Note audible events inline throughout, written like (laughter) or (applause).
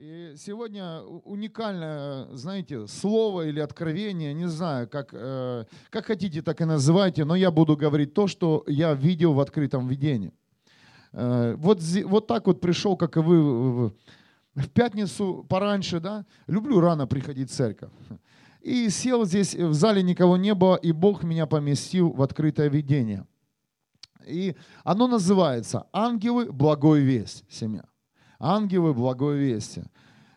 И сегодня уникальное, знаете, слово или откровение, не знаю, как, э, как хотите, так и называйте, но я буду говорить то, что я видел в открытом видении. Э, вот, вот так вот пришел, как и вы, в пятницу пораньше, да, люблю рано приходить в церковь. И сел здесь, в зале никого не было, и Бог меня поместил в открытое видение. И оно называется «Ангелы, благой весть, семья». Ангелы, благой вести.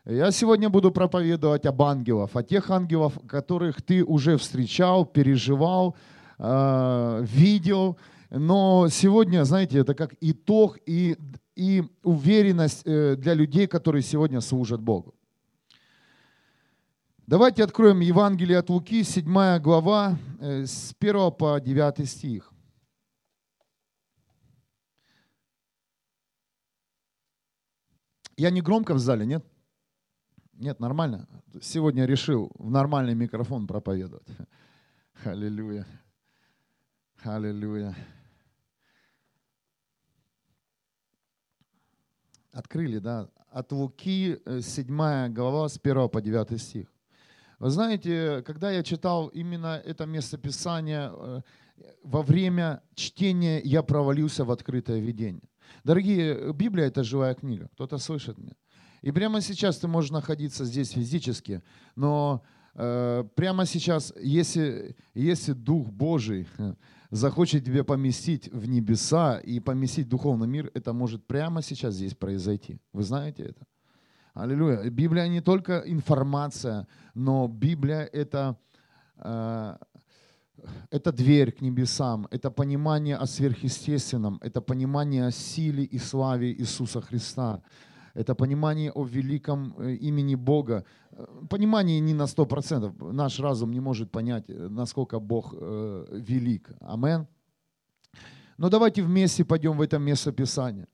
Я сегодня буду проповедовать об ангелах, о тех ангелах, которых ты уже встречал, переживал, э, видел. Но сегодня, знаете, это как итог и, и уверенность э, для людей, которые сегодня служат Богу. Давайте откроем Евангелие от Луки, 7 глава, э, с 1 по 9 стих. Я не громко в зале, нет? Нет, нормально. Сегодня решил в нормальный микрофон проповедовать. (laughs) Аллилуйя. Аллилуйя. Открыли, да? От Луки, 7 э, глава, с 1 по 9 стих. Вы знаете, когда я читал именно это местописание, э, во время чтения я провалился в открытое видение. Дорогие, Библия – это живая книга. Кто-то слышит меня? И прямо сейчас ты можешь находиться здесь физически, но э, прямо сейчас, если, если Дух Божий (laughs) захочет тебя поместить в небеса и поместить духовный мир, это может прямо сейчас здесь произойти. Вы знаете это? Аллилуйя. Библия не только информация, но Библия это э, это дверь к небесам, это понимание о сверхъестественном, это понимание о силе и славе Иисуса Христа, это понимание о великом э, имени Бога. Э, понимание не на 100%, наш разум не может понять, э, насколько Бог велик. Амен. Но давайте вместе пойдем в это место Писания.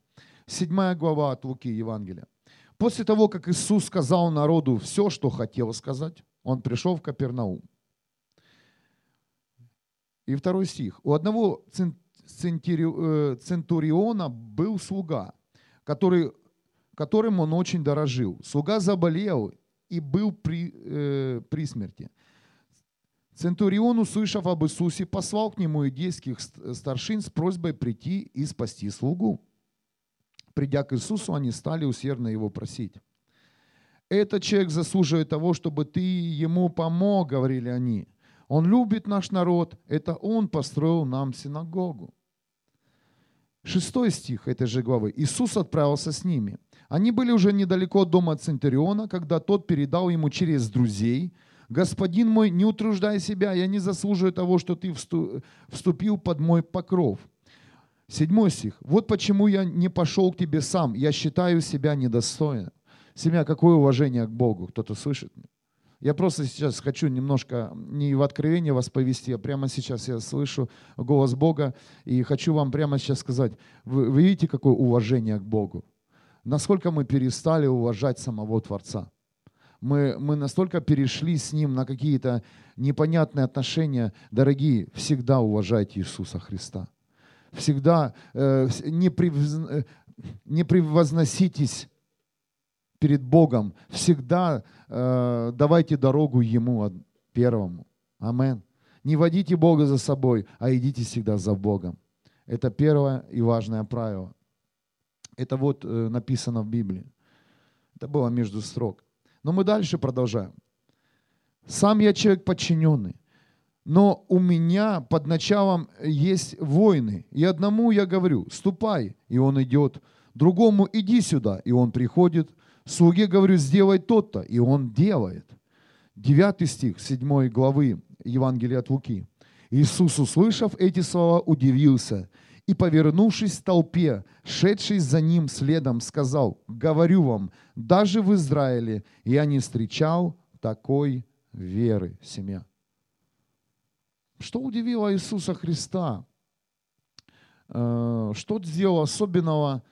Седьмая глава от Луки Евангелия. После того, как Иисус сказал народу все, что хотел сказать, Он пришел в Капернаум. И второй стих. У одного э, центуриона был слуга, который, которым он очень дорожил. Слуга заболел и был при, э, при смерти. Центурион, услышав об Иисусе, послал к нему идейских старшин с просьбой прийти и спасти слугу. Придя к Иисусу, они стали усердно его просить. «Этот человек заслуживает того, чтобы ты ему помог», — говорили они. Он любит наш народ. Это Он построил нам синагогу. Шестой стих этой же главы. Иисус отправился с ними. Они были уже недалеко от дома Центуриона, когда тот передал ему через друзей, «Господин мой, не утруждай себя, я не заслуживаю того, что ты вступил под мой покров». Седьмой стих. «Вот почему я не пошел к тебе сам, я считаю себя недостойным». Семья, какое уважение к Богу? Кто-то слышит меня? Я просто сейчас хочу немножко не в откровение вас повести, а прямо сейчас я слышу голос Бога и хочу вам прямо сейчас сказать, вы, вы видите, какое уважение к Богу? Насколько мы перестали уважать самого Творца? Мы, мы настолько перешли с Ним на какие-то непонятные отношения. Дорогие, всегда уважайте Иисуса Христа. Всегда э, не, превз, э, не превозноситесь перед Богом, всегда э, давайте дорогу Ему первому. Амен. Не водите Бога за собой, а идите всегда за Богом. Это первое и важное правило. Это вот э, написано в Библии. Это было между строк. Но мы дальше продолжаем. Сам я человек подчиненный, но у меня под началом есть войны. И одному я говорю, ступай, и он идет. Другому иди сюда, и он приходит. Слуге говорю, сделай то-то, и он делает. Девятый стих седьмой главы Евангелия от Луки. Иисус, услышав эти слова, удивился и, повернувшись в толпе, шедший за ним следом, сказал, «Говорю вам, даже в Израиле я не встречал такой веры, семья». Что удивило Иисуса Христа? Э, что сделал особенного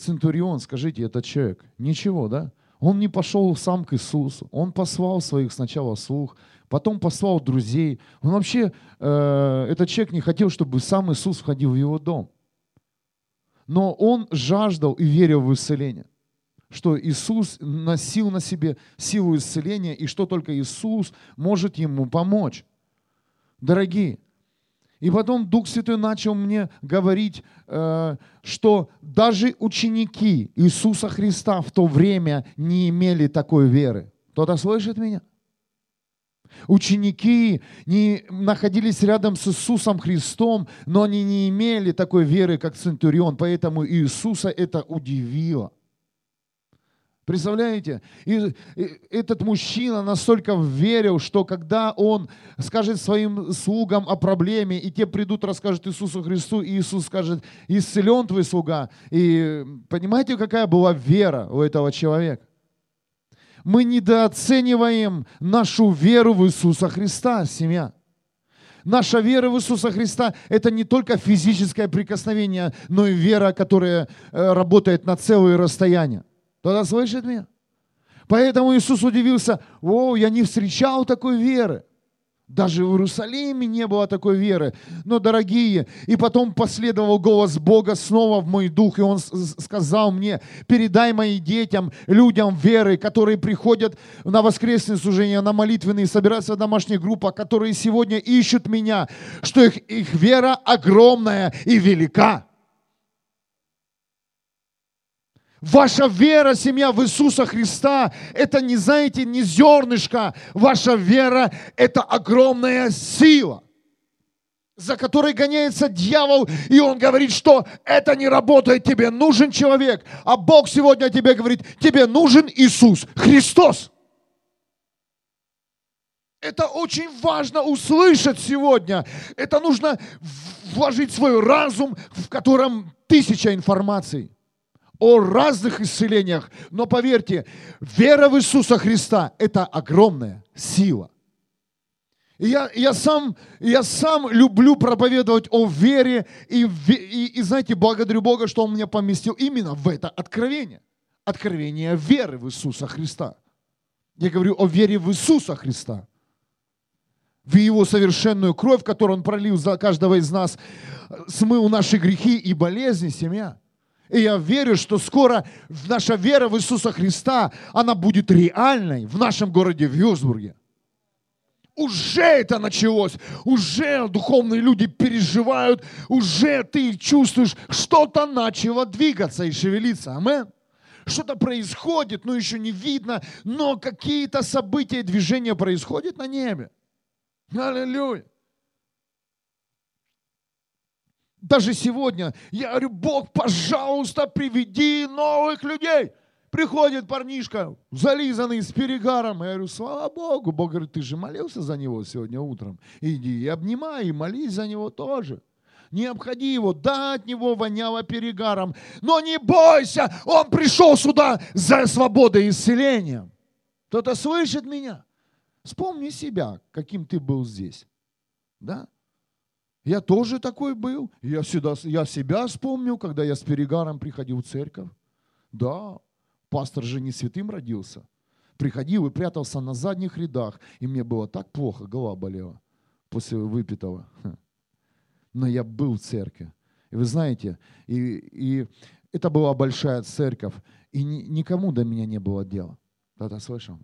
Центурион, скажите, этот человек, ничего, да? Он не пошел сам к Иисусу. Он послал своих сначала слух, потом послал друзей. Он вообще, э, этот человек не хотел, чтобы сам Иисус входил в его дом. Но он жаждал и верил в исцеление. что Иисус носил на себе силу исцеления, и что только Иисус может ему помочь. Дорогие, и потом Дух Святой начал мне говорить, э, что даже ученики Иисуса Христа в то время не имели такой веры. Кто-то слышит меня? Ученики не находились рядом с Иисусом Христом, но они не имели такой веры, как Центурион, поэтому Иисуса это удивило. Представляете? И, и этот мужчина настолько верил, что когда он скажет своим слугам о проблеме, и те придут, расскажут Иисусу Христу, и Иисус скажет, исцелен твой слуга. И понимаете, какая была вера у этого человека? Мы недооцениваем нашу веру в Иисуса Христа, семья. Наша вера в Иисуса Христа – это не только физическое прикосновение, но и вера, которая э, работает на целые расстояния. Кто-то слышит меня? Поэтому Иисус удивился, о, я не встречал такой веры. Даже в Иерусалиме не было такой веры. Но, дорогие, и потом последовал голос Бога снова в мой дух, и Он сказал мне, передай моим детям, людям веры, которые приходят на воскресные служения, на молитвенные, собираются в домашних группах, которые сегодня ищут меня, что их, их вера огромная и велика. Ваша вера, семья в Иисуса Христа, это не, знаете, не зернышко. Ваша вера – это огромная сила, за которой гоняется дьявол, и он говорит, что это не работает, тебе нужен человек. А Бог сегодня тебе говорит, тебе нужен Иисус Христос. Это очень важно услышать сегодня. Это нужно вложить свой разум, в котором тысяча информаций о разных исцелениях. Но поверьте, вера в Иисуса Христа – это огромная сила. И я, я, сам, я сам люблю проповедовать о вере и, и, и, знаете, благодарю Бога, что Он меня поместил именно в это откровение. Откровение веры в Иисуса Христа. Я говорю о вере в Иисуса Христа. В Его совершенную кровь, которую Он пролил за каждого из нас, смыл наши грехи и болезни, семья. И я верю, что скоро наша вера в Иисуса Христа, она будет реальной в нашем городе Вьюсбурге. Уже это началось, уже духовные люди переживают, уже ты чувствуешь, что-то начало двигаться и шевелиться. Амен. Что-то происходит, но еще не видно, но какие-то события и движения происходят на небе. Аллилуйя. Даже сегодня я говорю, Бог, пожалуйста, приведи новых людей. Приходит парнишка, зализанный с перегаром. Я говорю, слава Богу. Бог говорит, ты же молился за него сегодня утром. Иди и обнимай, и молись за него тоже. Не обходи его, да, от него воняло перегаром. Но не бойся, он пришел сюда за свободой и исцелением. Кто-то слышит меня? Вспомни себя, каким ты был здесь. Да? Я тоже такой был. Я, всегда, я себя вспомнил, когда я с перегаром приходил в церковь. Да, пастор же не святым родился. Приходил и прятался на задних рядах. И мне было так плохо, голова болела после выпитого. Но я был в церкви. И вы знаете, и, и это была большая церковь, и ни, никому до меня не было дела. Кто-то слышал?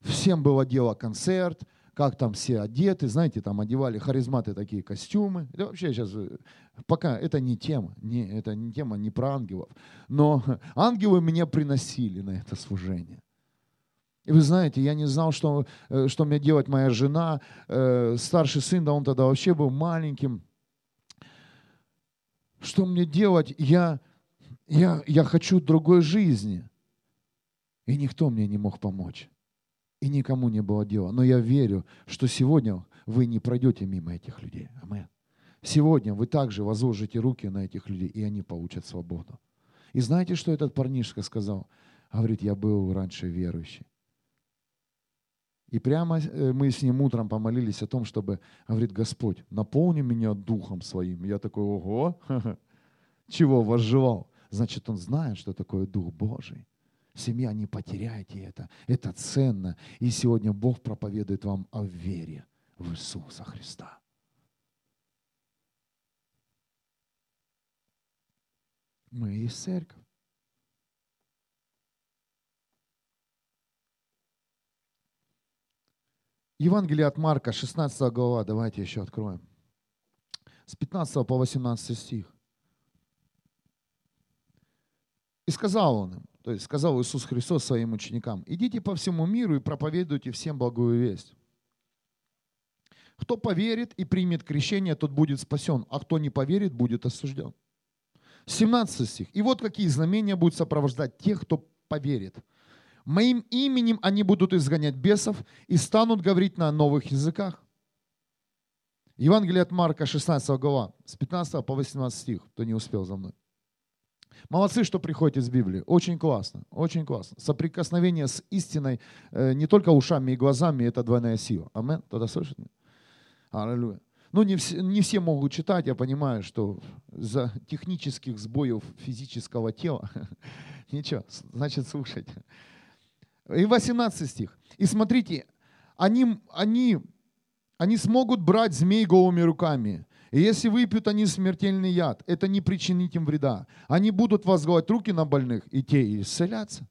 Всем было дело концерт, как там все одеты, знаете, там одевали харизматы такие костюмы. Это вообще сейчас, э, пока это не тема, не, это не тема не про ангелов. Но (laughs) ангелы меня приносили на это служение. И вы знаете, я не знал, что, э, что мне делать моя жена, э, старший сын, да он тогда вообще был маленьким. Что мне делать? Я, я, я хочу другой жизни. И никто мне не мог помочь и никому не было дела. Но я верю, что сегодня вы не пройдете мимо этих людей. Амен. Сегодня вы также возложите руки на этих людей, и они получат свободу. И знаете, что этот парнишка сказал? Говорит, я был раньше верующий. И прямо э, мы с ним утром помолились о том, чтобы, говорит, Господь, наполни меня духом своим. Я такой, ого, (laughs) чего возживал? Значит, он знает, что такое Дух Божий. Семья, не потеряйте это. Это ценно. И сегодня Бог проповедует вам о вере в Иисуса Христа. Мы есть церковь. Евангелие от Марка, 16 глава, давайте еще откроем. С 15 по 18 стих. И сказал он им, то есть сказал Иисус Христос своим ученикам, идите по всему миру и проповедуйте всем благую весть. Кто поверит и примет крещение, тот будет спасен, а кто не поверит, будет осужден. 17 стих. И вот какие знамения будут сопровождать тех, кто поверит. Моим именем они будут изгонять бесов и станут говорить на новых языках. Евангелие от Марка, 16 глава, с 15 по 18 стих, кто не успел за мной. Молодцы, что приходите из Библии. Очень классно, очень классно. Соприкосновение с истиной э, не только ушами и глазами, это двойная сила. Амен. Кто-то слышит меня? Аллилуйя. Ну, не все, не все могут читать, я понимаю, что за технических сбоев физического тела, (laughs) ничего, значит, слушайте. И 18 стих. И смотрите, они, они, они смогут брать змей голыми руками. И если выпьют они смертельный яд, это не причинит им вреда. Они будут возглавлять руки на больных, и те исцелятся.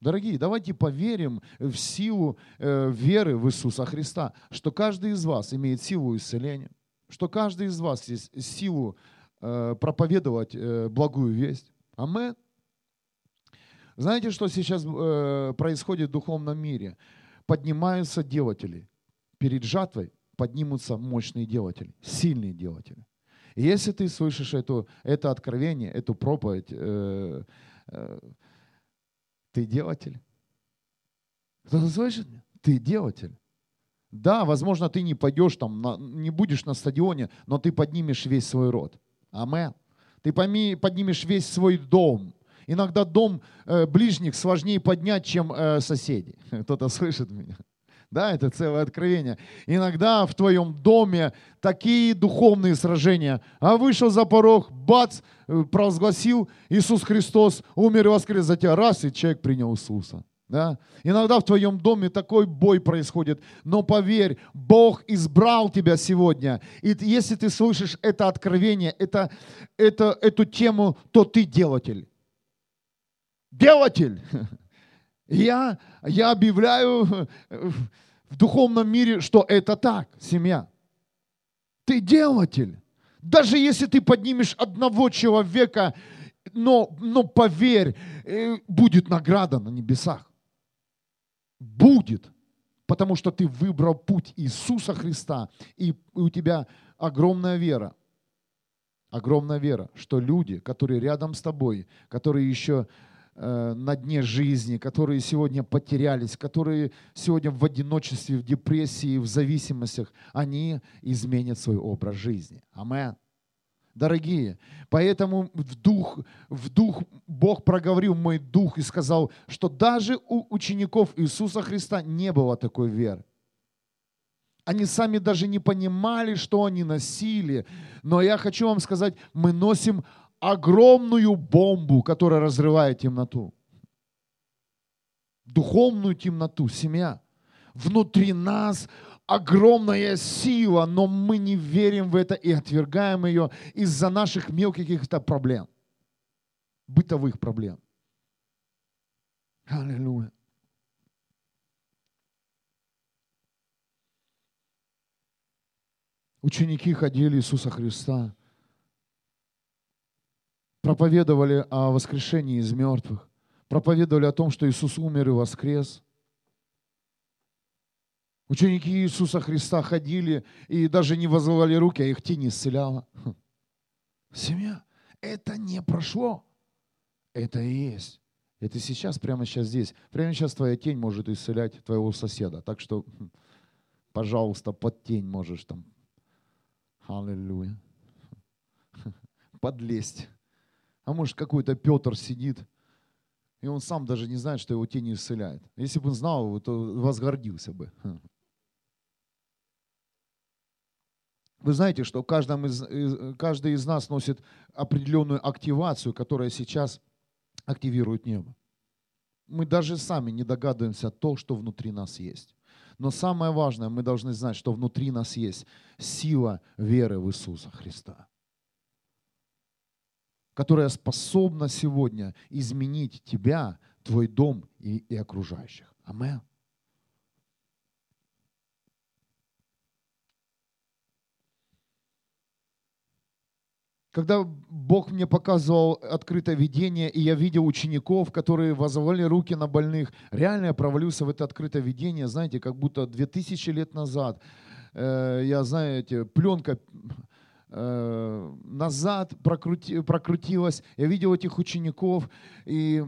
Дорогие, давайте поверим в силу э, веры в Иисуса Христа, что каждый из вас имеет силу исцеления, что каждый из вас есть силу э, проповедовать э, благую весть. Амен. Знаете, что сейчас э, происходит в духовном мире? Поднимаются делатели. Перед жатвой поднимутся мощные делатели, сильные делатели. И если ты слышишь эту, это откровение, эту проповедь, э, э, ты делатель. Кто-то слышит меня? Ты делатель. Да, возможно, ты не пойдешь там, на, не будешь на стадионе, но ты поднимешь весь свой род. Амен. Ты поднимешь весь свой дом. Иногда дом э, ближних сложнее поднять, чем э, соседи. (laughs) Кто-то слышит меня? Да, это целое откровение. Иногда в твоем доме такие духовные сражения. А вышел за порог, бац, э, провозгласил Иисус Христос, умер и воскрес за тебя. Раз, и человек принял Иисуса. Да? Иногда в твоем доме такой бой происходит, но поверь, Бог избрал тебя сегодня. И если ты слышишь это откровение, это, это, эту тему, то ты делатель. Делатель! (laughs) Я, я объявляю (laughs) в духовном мире, что это так, семья. Ты делатель. Даже если ты поднимешь одного человека, но, но поверь, э, будет награда на небесах. Будет. Потому что ты выбрал путь Иисуса Христа, и у тебя огромная вера. Огромная вера, что люди, которые рядом с тобой, которые еще на дне жизни, которые сегодня потерялись, которые сегодня в одиночестве, в депрессии, в зависимостях, они изменят свой образ жизни. Амен. Дорогие, поэтому в дух, в дух Бог проговорил мой дух и сказал, что даже у учеников Иисуса Христа не было такой веры. Они сами даже не понимали, что они носили. Но я хочу вам сказать, мы носим огромную бомбу, которая разрывает темноту. Духовную темноту, семья. Внутри нас огромная сила, но мы не верим в это и отвергаем ее из-за наших мелких каких-то проблем, бытовых проблем. Аллилуйя. Ученики ходили Иисуса Христа – проповедовали о воскрешении из мертвых, проповедовали о том, что Иисус умер и воскрес. Ученики Иисуса Христа ходили и даже не возвали руки, а их тень исцеляла. Хм. Семья, это не прошло. Это и есть. Это сейчас, прямо сейчас здесь. Прямо сейчас твоя тень может исцелять твоего соседа. Так что, хм, пожалуйста, под тень можешь там. Аллилуйя. Подлезть. А может, какой-то Петр сидит, и он сам даже не знает, что его тень исцеляет. Если бы он знал, то возгордился бы. (laughs) Вы знаете, что каждом из, каждый из нас носит определенную активацию, которая сейчас активирует небо. Мы даже сами не догадываемся то, что внутри нас есть. Но самое важное, мы должны знать, что внутри нас есть сила веры в Иисуса Христа которая способна сегодня изменить тебя, твой дом и, и окружающих. Амен. Когда Бог мне показывал открытое видение, и я видел учеников, которые возлагали руки на больных, реально я провалился в это открытое видение, знаете, как будто 2000 лет назад. Э, я, знаете, пленка назад прокрути, прокрутилась, я видел этих учеников, и,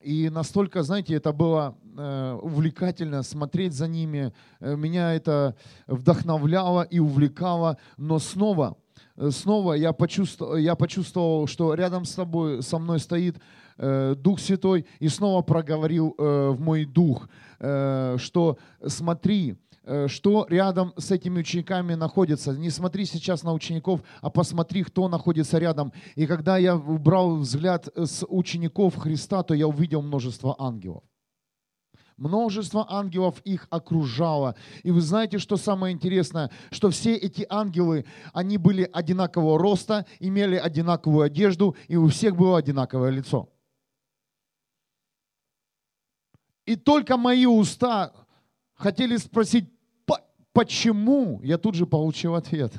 и настолько, знаете, это было э, увлекательно смотреть за ними, меня это вдохновляло и увлекало, но снова – Э, снова я почувствовал, я почувствовал, что рядом с тобой, со мной стоит э, Дух Святой и снова проговорил э, в мой дух, э, что смотри, э, что рядом с этими учениками находится. Не смотри сейчас на учеников, а посмотри, кто находится рядом. И когда я убрал взгляд с учеников Христа, то я увидел множество ангелов. Множество ангелов их окружало. И вы знаете, что самое интересное? Что все эти ангелы, они были одинакового роста, имели одинаковую одежду, и у всех было одинаковое лицо. И только мои уста хотели спросить, почему? Я тут же получил ответ.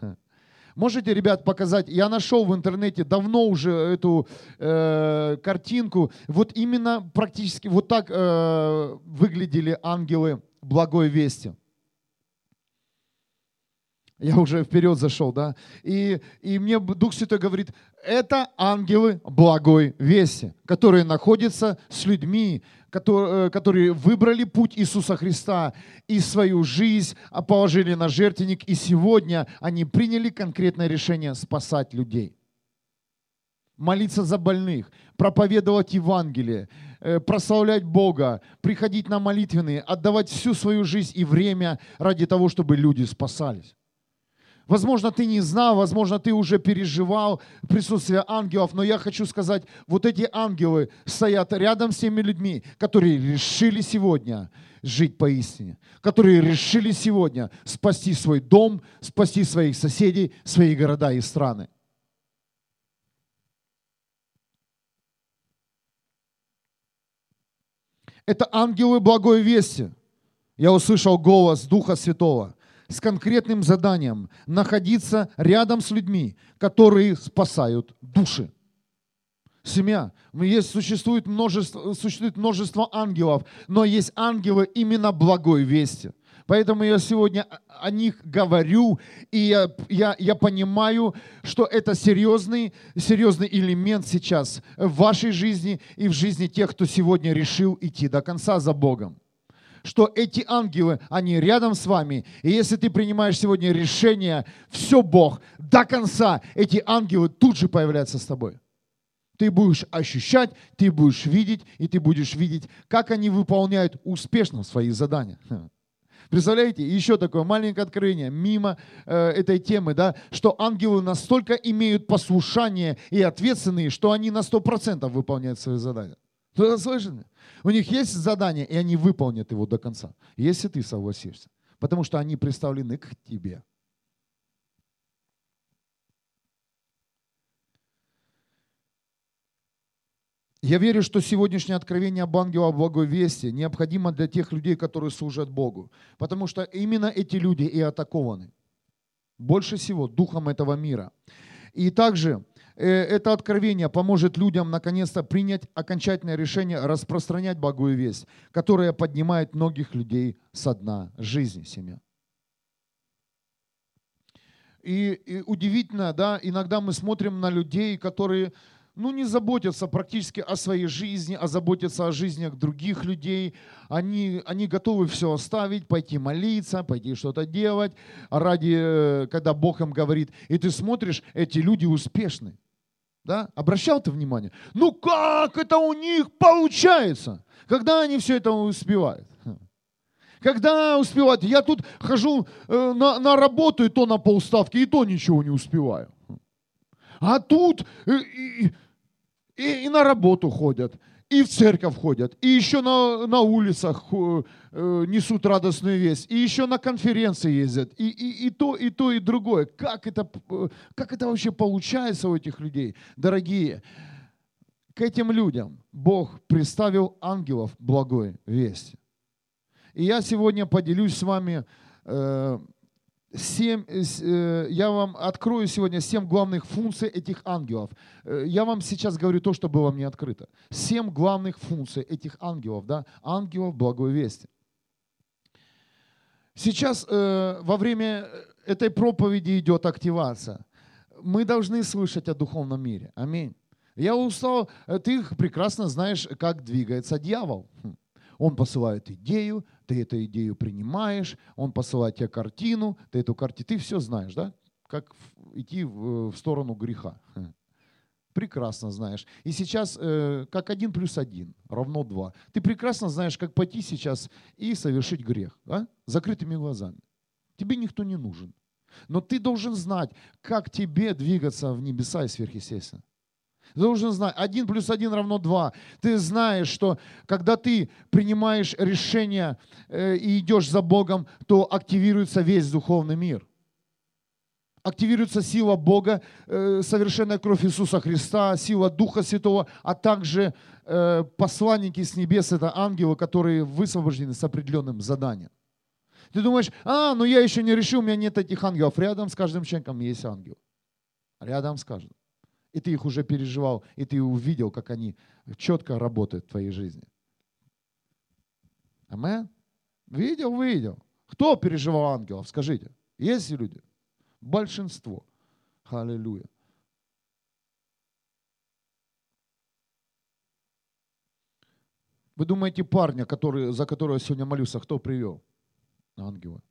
Можете, ребят, показать? Я нашел в интернете давно уже эту э, картинку. Вот именно практически вот так э, выглядели ангелы благой вести. Я уже вперед зашел, да? И, и мне Дух Святой говорит, это ангелы благой вести, которые находятся с людьми, которые, э, которые выбрали путь Иисуса Христа и свою жизнь положили на жертвенник, и сегодня они приняли конкретное решение спасать людей. Молиться за больных, проповедовать Евангелие, э, прославлять Бога, приходить на молитвенные, отдавать всю свою жизнь и время ради того, чтобы люди спасались. Возможно, ты не знал, возможно, ты уже переживал присутствие ангелов, но я хочу сказать, вот эти ангелы стоят рядом с теми людьми, которые решили сегодня жить поистине, которые решили сегодня спасти свой дом, спасти своих соседей, свои города и страны. Это ангелы благой вести. Я услышал голос Духа Святого с конкретным заданием находиться рядом с людьми, которые спасают души. Семья. Есть, существует, множество, существует множество ангелов, но есть ангелы именно благой вести. Поэтому я сегодня о них говорю, и я, я, я понимаю, что это серьезный, серьезный элемент сейчас в вашей жизни и в жизни тех, кто сегодня решил идти до конца за Богом что эти ангелы, они рядом с вами. И если ты принимаешь сегодня решение, все Бог, до конца, эти ангелы тут же появляются с тобой. Ты будешь ощущать, ты будешь видеть, и ты будешь видеть, как они выполняют успешно свои задания. Представляете, еще такое маленькое откровение, мимо э, этой темы, да, что ангелы настолько имеют послушание и ответственные, что они на 100% выполняют свои задания. Кто-то слышит? У них есть задание, и они выполнят его до конца, если ты согласишься. Потому что они представлены к тебе. Я верю, что сегодняшнее откровение об ангеле благой вести необходимо для тех людей, которые служат Богу. Потому что именно эти люди и атакованы. Больше всего духом этого мира. И также это откровение поможет людям наконец-то принять окончательное решение распространять благую весть, которая поднимает многих людей со дна жизни семья. И, и удивительно, да, иногда мы смотрим на людей, которые ну, не заботятся практически о своей жизни, а заботятся о жизнях других людей. Они, они готовы все оставить, пойти молиться, пойти что-то делать, ради, э, когда Бог им говорит. И ты смотришь, эти люди успешны. Да? Обращал ты внимание? Ну как это у них получается? Когда они все это успевают? Когда успевают? Я тут хожу э, на, на работу, и то на полставки, и то ничего не успеваю. А тут и, и, и, и на работу ходят, и в церковь ходят, и еще на, на улицах э, э, несут радостную весть, и еще на конференции ездят, и, и, и то, и то, и другое. Как это, э, как это вообще получается у этих людей? Дорогие, к этим людям Бог представил ангелов благой вести. И я сегодня поделюсь с вами э, семь, э, я вам открою сегодня семь главных функций этих ангелов. Э, я вам сейчас говорю то, что было мне открыто. Семь главных функций этих ангелов, да, ангелов благой вести. Сейчас э, во время этой проповеди идет активация. Мы должны слышать о духовном мире. Аминь. Я устал, ты прекрасно знаешь, как двигается дьявол. Хм. Он посылает идею, ты эту идею принимаешь, он посылает тебе картину, ты эту картину, ты все знаешь, да? Как идти в, сторону греха. Прекрасно знаешь. И сейчас э, как один плюс один равно два. Ты прекрасно знаешь, как пойти сейчас и совершить грех. Да? Закрытыми глазами. Тебе никто не нужен. Но ты должен знать, как тебе двигаться в небеса и сверхъестественно. Ты должен знать, один плюс один равно два. Ты знаешь, что когда ты принимаешь решение э, и идешь за Богом, то активируется весь духовный мир. Активируется сила Бога, э, совершенная кровь Иисуса Христа, сила Духа Святого, а также э, посланники с небес, это ангелы, которые высвобождены с определенным заданием. Ты думаешь, а, ну я еще не решил, у меня нет этих ангелов. Рядом с каждым человеком есть ангел. Рядом с каждым и ты их уже переживал, и ты увидел, как они четко работают в твоей жизни. Амен? Видел, видел. Кто переживал ангелов? Скажите. Есть люди? Большинство. Аллилуйя. Вы думаете, парня, который, за которого я сегодня молился, кто привел? Ангелы.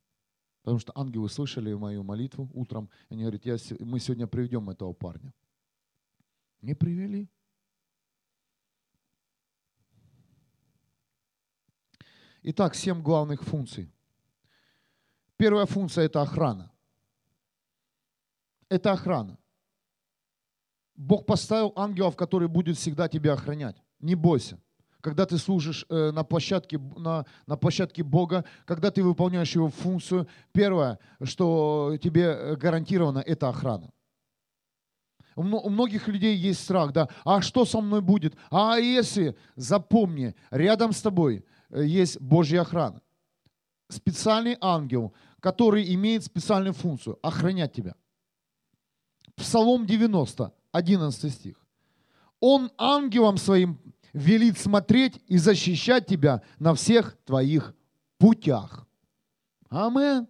Потому что ангелы слышали мою молитву утром. Они говорят, я, мы сегодня приведем этого парня. Не привели. Итак, семь главных функций. Первая функция – это охрана. Это охрана. Бог поставил ангелов, которые будут всегда тебя охранять. Не бойся. Когда ты служишь э, на площадке, на, на площадке Бога, когда ты выполняешь его функцию, первое, что тебе гарантировано, это охрана. У многих людей есть страх, да, а что со мной будет? А если, запомни, рядом с тобой э, есть Божья охрана. Специальный ангел, который имеет специальную функцию – охранять тебя. Псалом 90, 11 стих. Он ангелом своим велит смотреть и защищать тебя на всех твоих путях. Аминь.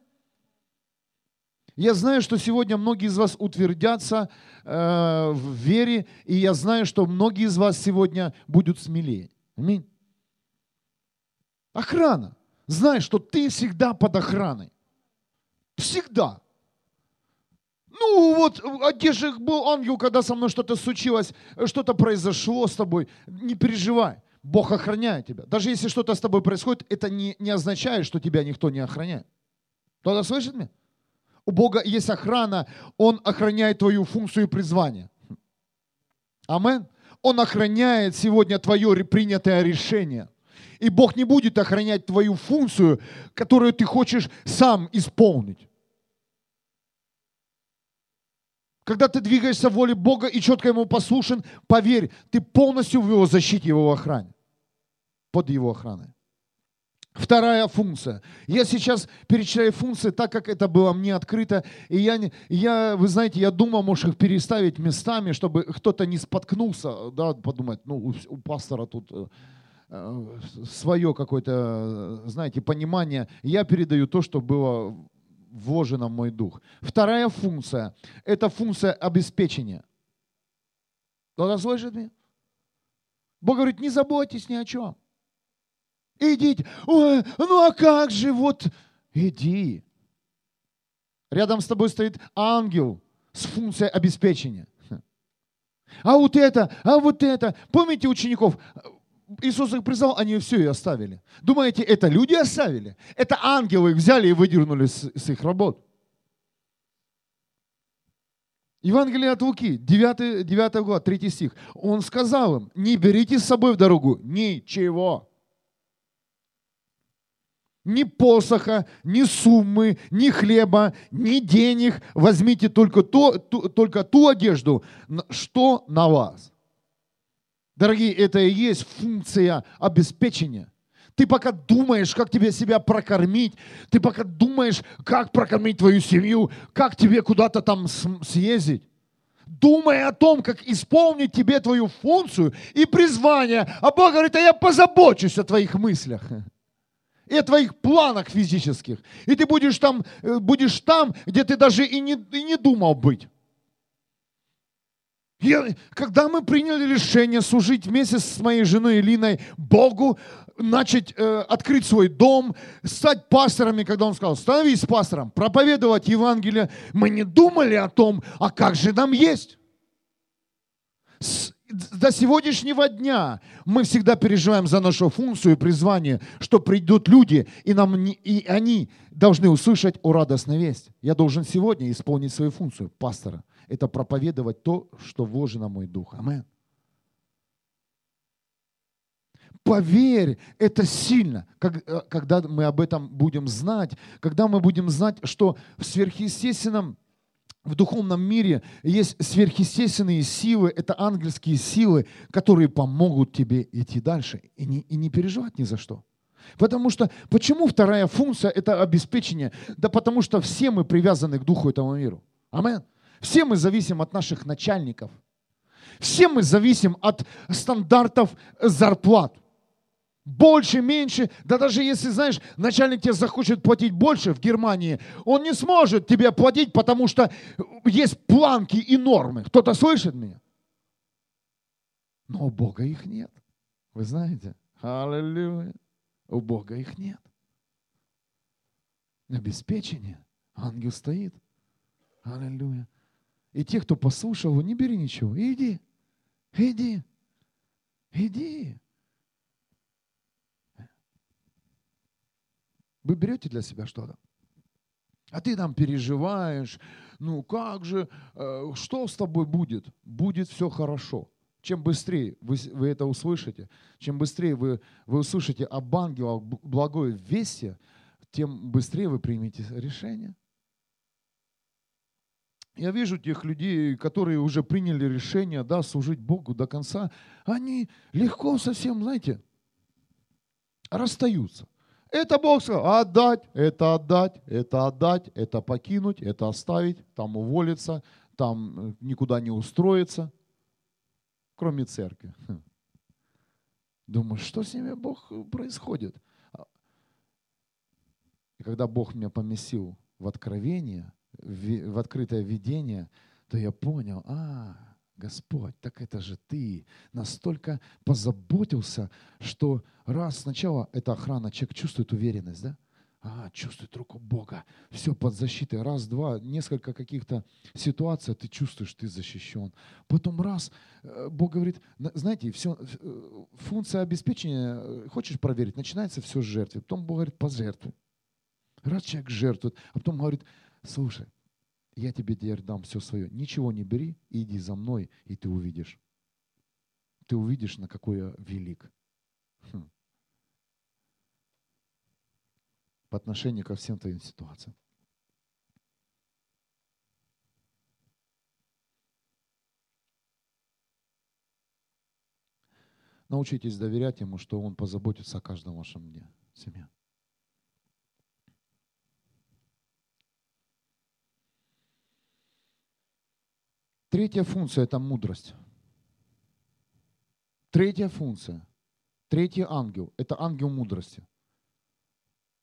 Я знаю, что сегодня многие из вас утвердятся э, в вере, и я знаю, что многие из вас сегодня будут смелее. Аминь. Охрана. Знай, что ты всегда под охраной. Всегда. Ну вот, а где же был ангел, когда со мной что-то случилось, что-то произошло с тобой? Не переживай. Бог охраняет тебя. Даже если что-то с тобой происходит, это не, не означает, что тебя никто не охраняет. Кто-то слышит меня? У Бога есть охрана, Он охраняет твою функцию и призвание. Амен. Он охраняет сегодня твое принятое решение. И Бог не будет охранять твою функцию, которую ты хочешь сам исполнить. Когда ты двигаешься в воле Бога и четко Ему послушен, поверь, ты полностью в Его защите, Его охране. Под Его охраной. Вторая функция. Я сейчас перечисляю функции так, как это было мне открыто. И я, я вы знаете, я думал, может их переставить местами, чтобы кто-то не споткнулся, да, подумать, ну, у, у пастора тут э, э свое какое-то, знаете, понимание. Я передаю то, что было вложено в мой дух. Вторая функция – это функция обеспечения. Кто-то слышит меня? Бог говорит, не заботьтесь ни о чем. Идите. Ой, ну а как же, вот, иди. Рядом с тобой стоит ангел с функцией обеспечения. А вот это, а вот это. Помните учеников? Иисус их призвал, они все и оставили. Думаете, это люди оставили? Это ангелы их взяли и выдернули с, с их работ. Евангелие от Луки, 9, 9 глава, 3 стих. Он сказал им, не берите с собой в дорогу ничего ни посоха, ни суммы, ни хлеба, ни денег. Возьмите только, то, ту, только ту одежду, что на вас. Дорогие, это и есть функция обеспечения. Ты пока думаешь, как тебе себя прокормить, ты пока думаешь, как прокормить твою семью, как тебе куда-то там съездить. Думай о том, как исполнить тебе твою функцию и призвание. А Бог говорит, а я позабочусь о твоих мыслях и о твоих планах физических. И ты будешь там, э, будешь там, где ты даже и не, и не думал быть. Я, когда мы приняли решение служить вместе с моей женой Илиной Богу, начать э, открыть свой дом, стать пасторами, когда он сказал, становись пастором, проповедовать Евангелие, мы не думали о том, а как же нам есть. До сегодняшнего дня мы всегда переживаем за нашу функцию и призвание, что придут люди, и, нам и они должны услышать о радостной весть. Я должен сегодня исполнить свою функцию пастора – это проповедовать то, что вложено в мой дух. Амин. Поверь, это сильно, э, когда мы об этом будем знать, когда мы будем знать, что в сверхъестественном, в духовном мире есть сверхъестественные силы, это ангельские силы, которые помогут тебе идти дальше и не, и не переживать ни за что. Потому что, почему вторая функция – это обеспечение? Да потому что все мы привязаны к духу этого мира. Аминь. Все мы зависим от наших начальников. Все мы зависим от стандартов зарплат. Больше, меньше, да даже если, знаешь, начальник тебе захочет платить больше в Германии, он не сможет тебе платить, потому что есть планки и нормы. Кто-то слышит меня? Но у Бога их нет. Вы знаете? Аллилуйя. У Бога их нет. Обеспечение. Ангел стоит. Аллилуйя. И те, кто послушал его, не бери ничего. Иди, иди, иди. Вы берете для себя что-то? А ты там переживаешь, ну как же, э, что с тобой будет? Будет все хорошо. Чем быстрее вы, вы это услышите, чем быстрее вы, вы услышите об ангелах благое вести, тем быстрее вы примете решение. Я вижу тех людей, которые уже приняли решение, да, служить Богу до конца. Они легко совсем, знаете, расстаются. Это Бог сказал, отдать, это отдать, это отдать, это покинуть, это оставить, там уволиться, там э, никуда не устроиться, кроме церкви. Хм. Думаю, что с ними Бог э, происходит? А, и когда Бог меня поместил в откровение – в открытое видение, то я понял, а, Господь, так это же Ты настолько позаботился, что раз сначала эта охрана, человек чувствует уверенность, да? А, чувствует руку Бога, все под защитой. Раз, два, несколько каких-то ситуаций, ты чувствуешь, ты защищен. Потом раз, э, Бог говорит, знаете, все, э, функция обеспечения, э, хочешь проверить, начинается все с жертвы. Потом Бог говорит, пожертвуй. Раз человек жертвует, а потом говорит, слушай, я тебе теперь дам все свое. Ничего не бери, иди за мной, и ты увидишь. Ты увидишь, на какой я велик. Хм. По отношению ко всем твоим ситуациям. Научитесь доверять Ему, что Он позаботится о каждом вашем дне, семье. Третья функция – это мудрость. Третья функция, третий ангел – это ангел мудрости,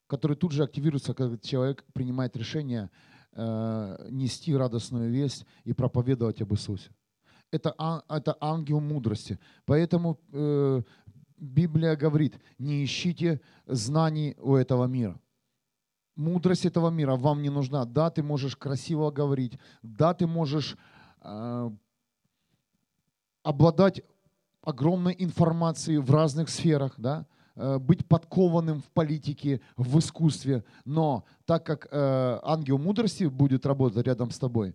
который тут же активируется, когда человек принимает решение э, нести радостную весть и проповедовать об Иисусе. Это, это ангел мудрости. Поэтому э, Библия говорит, не ищите знаний у этого мира. Мудрость этого мира вам не нужна. Да, ты можешь красиво говорить, да, ты можешь обладать огромной информацией в разных сферах, да, э, быть подкованным в политике, в искусстве. Но так как э, ангел мудрости будет работать рядом с тобой,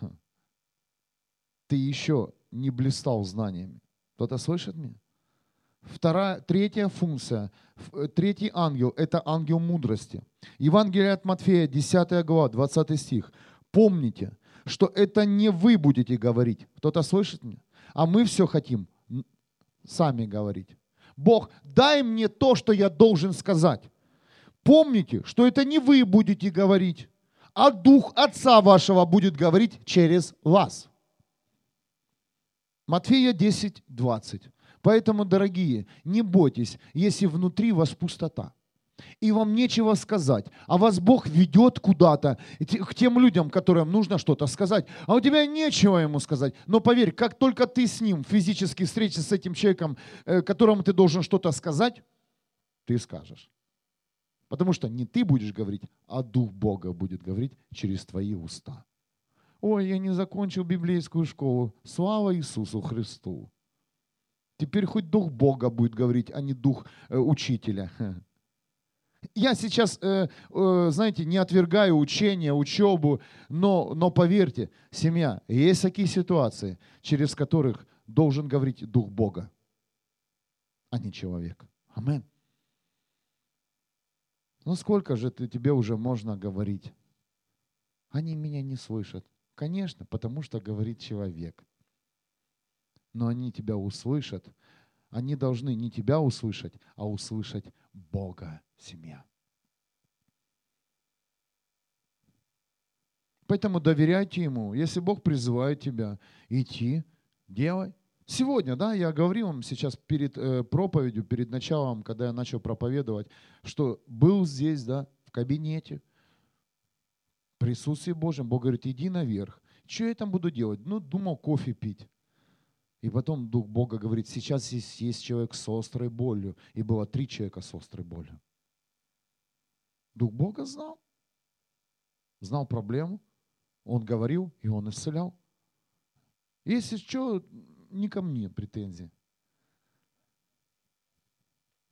(laughs) ты еще не блистал знаниями. Кто-то слышит меня? Вторая, третья функция, третий ангел – это ангел мудрости. Евангелие от Матфея, 10 глава, 20 стих. Помните, что это не вы будете говорить. Кто-то слышит меня? А мы все хотим сами говорить. Бог, дай мне то, что я должен сказать. Помните, что это не вы будете говорить, а Дух Отца вашего будет говорить через вас. Матфея 10, 20. Поэтому, дорогие, не бойтесь, если внутри вас пустота и вам нечего сказать, а вас Бог ведет куда-то, к тем людям, которым нужно что-то сказать, а у тебя нечего ему сказать. Но поверь, как только ты с ним физически встретишься с этим человеком, э, которому ты должен что-то сказать, ты скажешь. Потому что не ты будешь говорить, а Дух Бога будет говорить через твои уста. Ой, я не закончил библейскую школу. Слава Иисусу Христу. Теперь хоть Дух Бога будет говорить, а не Дух э, учителя. (laughs) Я сейчас, э, э, знаете, не отвергаю учение, учебу, но, но поверьте, семья, есть такие ситуации, через которых должен говорить Дух Бога, а не человек. Амин. Ну сколько же ты, тебе уже можно говорить? Они меня не слышат. Конечно, потому что говорит человек. Но они тебя услышат. Они должны не тебя услышать, а услышать Бога семья. Поэтому доверяйте Ему. Если Бог призывает тебя идти, делай. Сегодня, да, я говорил вам сейчас перед э, проповедью, перед началом, когда я начал проповедовать, что был здесь, да, в кабинете, в присутствии Божьем. Бог говорит, иди наверх. Что я там буду делать? Ну, думал кофе пить. И потом Дух Бога говорит, сейчас здесь есть человек с острой болью. И было три человека с острой болью. Дух Бога знал. Знал проблему. Он говорил, и он исцелял. Если что, не ко мне претензии.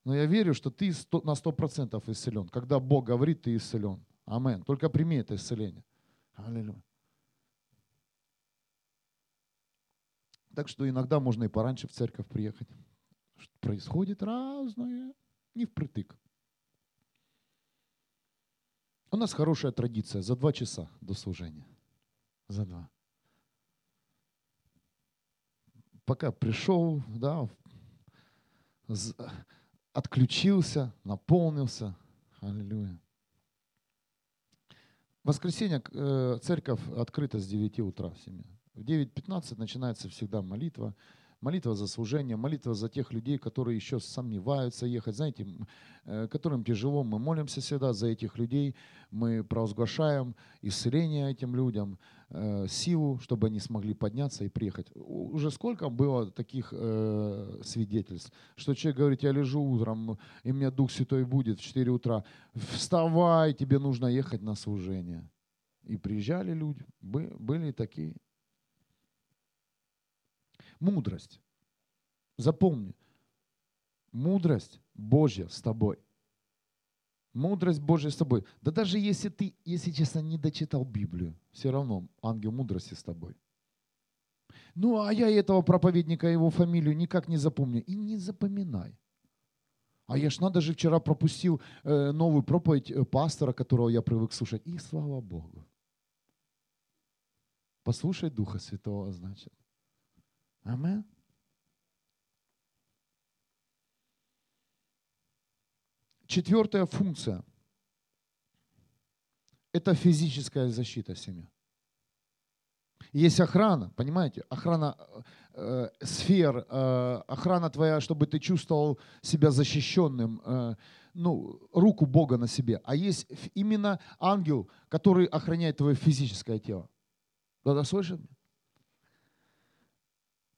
Но я верю, что ты на сто процентов исцелен. Когда Бог говорит, ты исцелен. Амен. Только прими это исцеление. Аллилуйя. Так что иногда можно и пораньше в церковь приехать. Происходит разное. Не впритык. У нас хорошая традиция за два часа до служения. За два. Пока пришел, да, отключился, наполнился. Аллилуйя. В воскресенье э, церковь открыта с 9 утра в семье. В 9.15 начинается всегда молитва молитва за служение, молитва за тех людей, которые еще сомневаются ехать. Знаете, э, которым тяжело, мы молимся всегда за этих людей, мы провозглашаем исцеление этим людям, э, силу, чтобы они смогли подняться и приехать. Уже сколько было таких э, свидетельств, что человек говорит, я лежу утром, и у меня Дух Святой будет в 4 утра. Вставай, тебе нужно ехать на служение. И приезжали люди, были такие. Мудрость. Запомни, мудрость Божья с тобой. Мудрость Божья с тобой. Да даже если ты, если честно, не дочитал Библию, все равно ангел мудрости с тобой. Ну, а я этого проповедника, его фамилию никак не запомню. И не запоминай. А я ж надо же вчера пропустил э, новую проповедь э, пастора, которого я привык слушать. И слава Богу. Послушай Духа Святого, значит. Амен. Четвертая функция – это физическая защита семьи. Есть охрана, понимаете? Охрана э, сфер, э, охрана твоя, чтобы ты чувствовал себя защищенным, э, ну, руку Бога на себе. А есть именно ангел, который охраняет твое физическое тело. Кто-то слышит?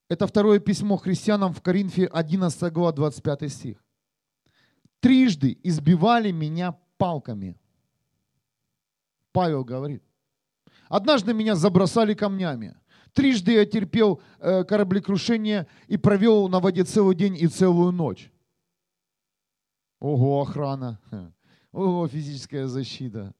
Это второе письмо христианам в Коринфе 11 глава 25 стих. Трижды избивали меня палками. Павел говорит. Однажды меня забросали камнями. Трижды я терпел э, кораблекрушение и провел на воде целый день и целую ночь. Ого, охрана. Ого, физическая защита.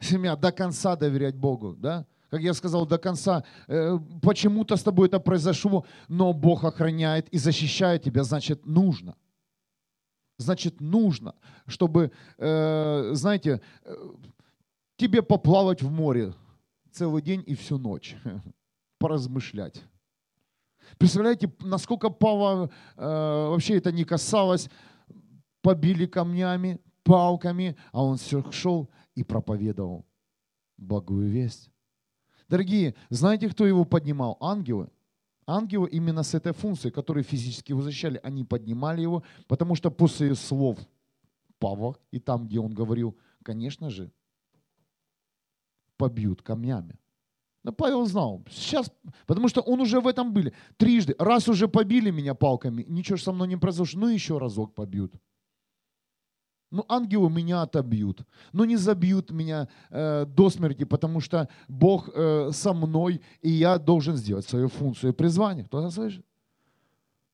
Семья, до конца доверять Богу, да? Как я сказал, до конца, э, почему-то с тобой это произошло, но Бог охраняет и защищает тебя, значит, нужно. Значит, нужно, чтобы, э, знаете, э, тебе поплавать в море целый день и всю ночь, (laughs) поразмышлять. Представляете, насколько Павла вообще это не касалось, побили камнями, палками, а он все шел и проповедовал благую весть. Дорогие, знаете, кто его поднимал? Ангелы. Ангелы именно с этой функцией, которые физически его защищали, они поднимали его, потому что после слов Павла и там, где он говорил, конечно же, побьют камнями. Но Павел знал, сейчас, потому что он уже в этом были. Трижды, раз уже побили меня палками, ничего со мной не произошло, ну еще разок побьют. Ну, ангелы меня отобьют. Ну, не забьют меня э, до смерти, потому что Бог э, со мной, и я должен сделать свою функцию и призвание. Кто-то слышит?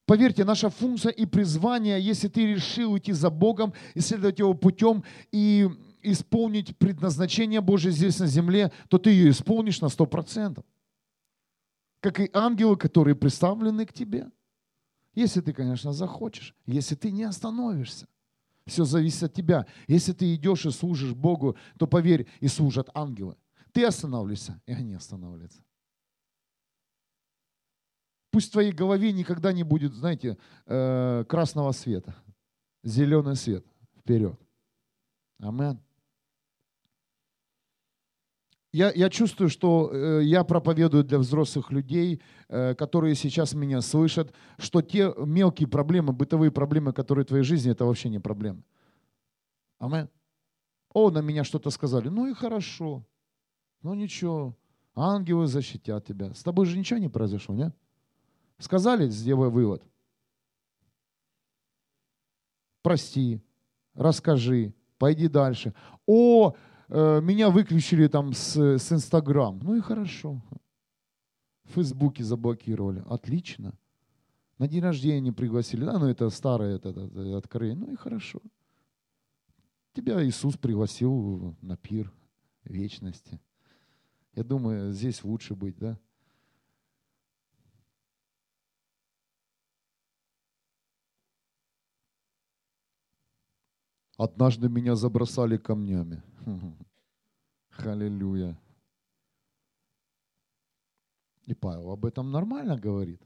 Поверьте, наша функция и призвание, если ты решил идти за Богом, исследовать Его путем и исполнить предназначение Божье здесь на земле, то ты ее исполнишь на сто процентов. Как и ангелы, которые представлены к тебе. Если ты, конечно, захочешь, если ты не остановишься. Все зависит от тебя. Если ты идешь и служишь Богу, то поверь, и служат ангелы. Ты останавливайся, и они останавливаются. Пусть в твоей голове никогда не будет, знаете, э, красного света. Зеленый свет. Вперед. Амен. Я, я чувствую, что э, я проповедую для взрослых людей, э, которые сейчас меня слышат, что те мелкие проблемы, бытовые проблемы, которые в твоей жизни, это вообще не проблемы. Амен. О, на меня что-то сказали. Ну и хорошо. Ну ничего. Ангелы защитят тебя. С тобой же ничего не произошло, нет? Сказали, сделай вывод. Прости, расскажи, пойди дальше. О, меня выключили там с, с Инстаграм. Ну и хорошо. В Фейсбуке заблокировали. Отлично. На день рождения не пригласили. Да, ну это старое это, это откровение. Ну и хорошо. Тебя Иисус пригласил на пир вечности. Я думаю, здесь лучше быть, да? Однажды меня забросали камнями. (laughs) Халилюя. И Павел об этом нормально говорит.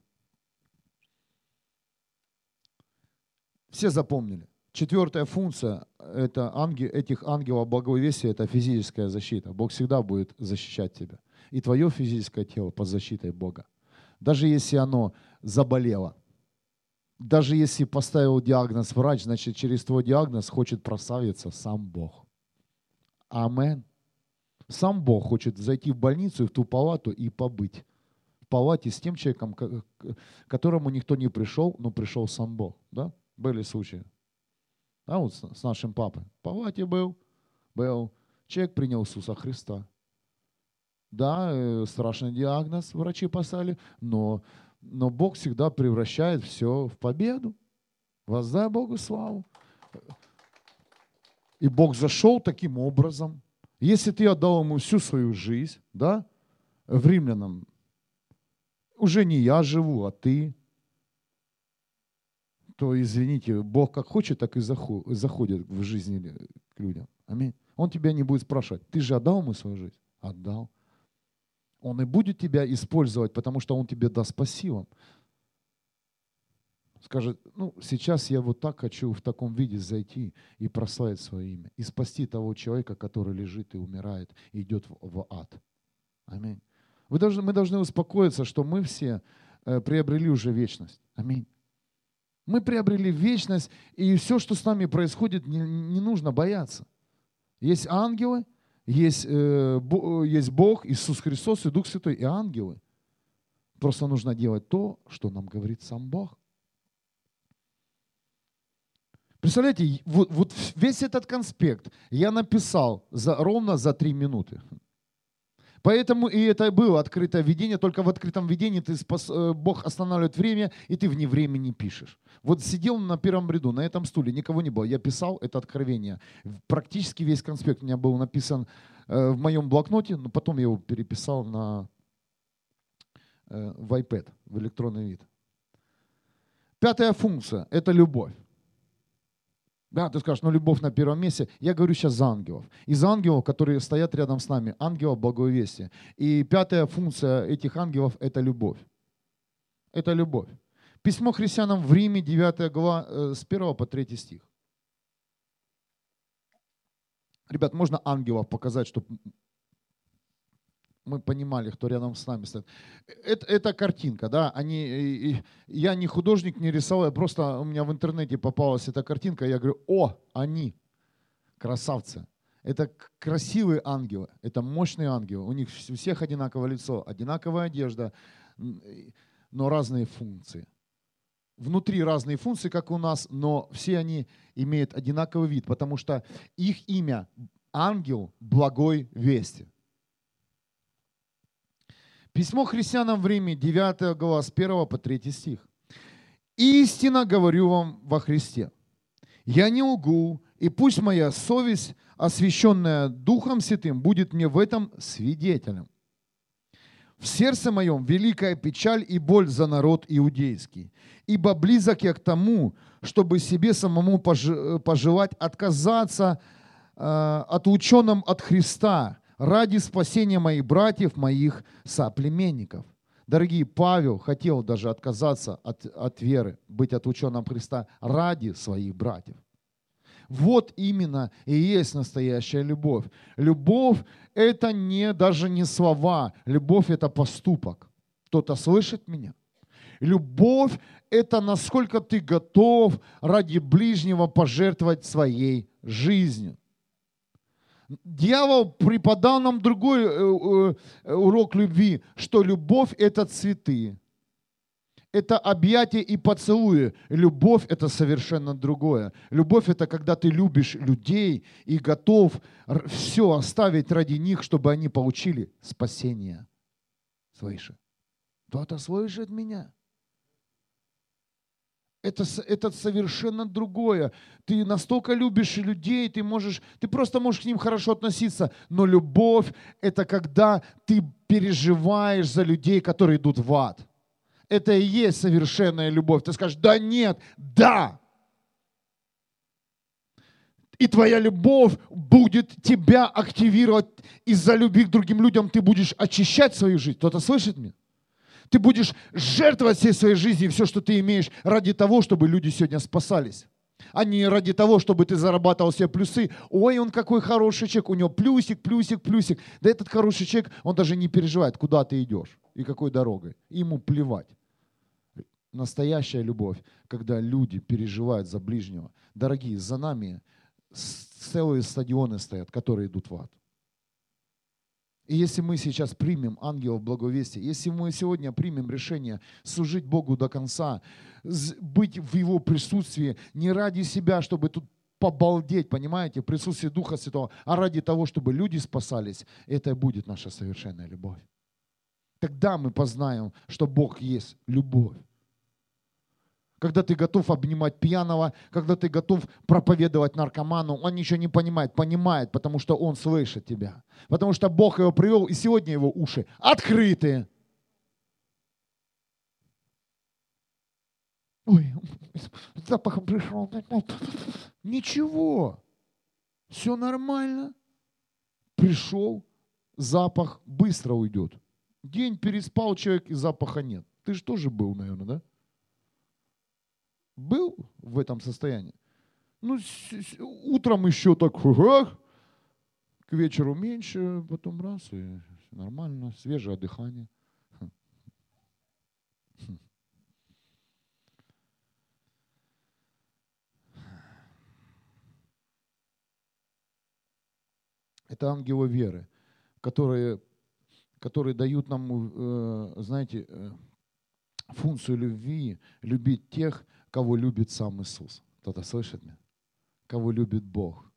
Все запомнили. Четвертая функция это ангел, этих ангелов благовесия – это физическая защита. Бог всегда будет защищать тебя. И твое физическое тело под защитой Бога. Даже если оно заболело – даже если поставил диагноз врач, значит через твой диагноз хочет прославиться сам Бог. Амен. Сам Бог хочет зайти в больницу, в ту палату и побыть. В палате с тем человеком, к которому никто не пришел, но пришел сам Бог. Да? Были случаи. Да, вот с нашим папой. В палате был, был. Человек принял Иисуса Христа. Да, э, страшный диагноз врачи поставили, но но Бог всегда превращает все в победу. Воздай Богу славу. И Бог зашел таким образом. Если ты отдал ему всю свою жизнь, да, в римлянам, уже не я живу, а ты, то, извините, Бог как хочет, так и заходит в жизни к людям. Аминь. Он тебя не будет спрашивать, ты же отдал ему свою жизнь? Отдал. Он и будет тебя использовать, потому что Он тебе даст по силам. Скажет, ну, сейчас я вот так хочу в таком виде зайти и прославить свое имя. И спасти того человека, который лежит и умирает, и идет в, в ад. Аминь. Вы должны, мы должны успокоиться, что мы все э, приобрели уже вечность. Аминь. Мы приобрели вечность, и все, что с нами происходит, не, не нужно бояться. Есть ангелы, есть, э, есть Бог, Иисус Христос и Дух Святой, и ангелы. Просто нужно делать то, что нам говорит сам Бог. Представляете, вот, вот весь этот конспект я написал за, ровно за три минуты. Поэтому и это было открытое видение, только в открытом видении ты спас, э, Бог останавливает время, и ты вне времени пишешь. Вот сидел на первом ряду, на этом стуле, никого не было. Я писал это откровение. Практически весь конспект у меня был написан э, в моем блокноте, но потом я его переписал на, э, в iPad, в электронный вид. Пятая функция – это любовь. Да, ты скажешь, ну любовь на первом месте. Я говорю сейчас за ангелов. Из ангелов, которые стоят рядом с нами, ангелов благовестия. И пятая функция этих ангелов – это любовь. Это любовь. Письмо христианам в Риме, 9 глава, э, с 1 по 3 стих. Ребят, можно ангелов показать, чтобы мы понимали, кто рядом с нами стоит. Это, это картинка, да, они, я не художник, не рисовал, я просто, у меня в интернете попалась эта картинка, я говорю, о, они, красавцы. Это красивые ангелы, это мощные ангелы. У них у всех одинаковое лицо, одинаковая одежда, но разные функции. Внутри разные функции, как у нас, но все они имеют одинаковый вид, потому что их имя ангел благой вести. Письмо христианам в Риме, 9 глава, с 1 по 3 стих. «Истинно говорю вам во Христе, я не лгу, и пусть моя совесть, освященная Духом Святым, будет мне в этом свидетелем. В сердце моем великая печаль и боль за народ иудейский, ибо близок я к тому, чтобы себе самому пожелать отказаться э, от ученым от Христа, ради спасения моих братьев, моих соплеменников. Дорогие, Павел хотел даже отказаться от, от веры, быть отученным Христа ради своих братьев. Вот именно и есть настоящая любовь. Любовь – это не, даже не слова, любовь – это поступок. Кто-то слышит меня? Любовь – это насколько ты готов ради ближнего пожертвовать своей жизнью. Дьявол преподал нам другой э, э, урок любви, что любовь – это цветы, это объятие и поцелуи. Любовь – это совершенно другое. Любовь – это когда ты любишь людей и готов все оставить ради них, чтобы они получили спасение. Слышишь? Кто-то слышит меня? Это, это совершенно другое. Ты настолько любишь людей, ты можешь, ты просто можешь к ним хорошо относиться, но любовь – это когда ты переживаешь за людей, которые идут в ад. Это и есть совершенная любовь. Ты скажешь, да нет, да. И твоя любовь будет тебя активировать из-за любви к другим людям. Ты будешь очищать свою жизнь. Кто-то слышит меня? Ты будешь жертвовать всей своей жизнью все, что ты имеешь, ради того, чтобы люди сегодня спасались. А не ради того, чтобы ты зарабатывал себе плюсы. Ой, он какой хороший человек, у него плюсик, плюсик, плюсик. Да этот хороший человек, он даже не переживает, куда ты идешь и какой дорогой. Ему плевать. Настоящая любовь, когда люди переживают за ближнего. Дорогие, за нами целые стадионы стоят, которые идут в ад. И если мы сейчас примем ангелов благовестия, если мы сегодня примем решение служить Богу до конца, быть в Его присутствии не ради себя, чтобы тут побалдеть, понимаете, в присутствии Духа Святого, а ради того, чтобы люди спасались, это будет наша совершенная любовь. Тогда мы познаем, что Бог есть любовь когда ты готов обнимать пьяного, когда ты готов проповедовать наркоману, он ничего не понимает, понимает, потому что он слышит тебя. Потому что Бог его привел, и сегодня его уши открыты. Ой, (laughs) запахом пришел. Ничего, все нормально. Пришел, запах быстро уйдет. День переспал человек, и запаха нет. Ты же тоже был, наверное, да? Был в этом состоянии. Ну, утром еще так, к вечеру меньше, потом раз, и нормально, свежее дыхание. Это ангелы веры, которые, которые дают нам, э, знаете, э, функцию любви, любить тех, кого любит сам Иисус. Кто-то слышит меня? Кого любит Бог.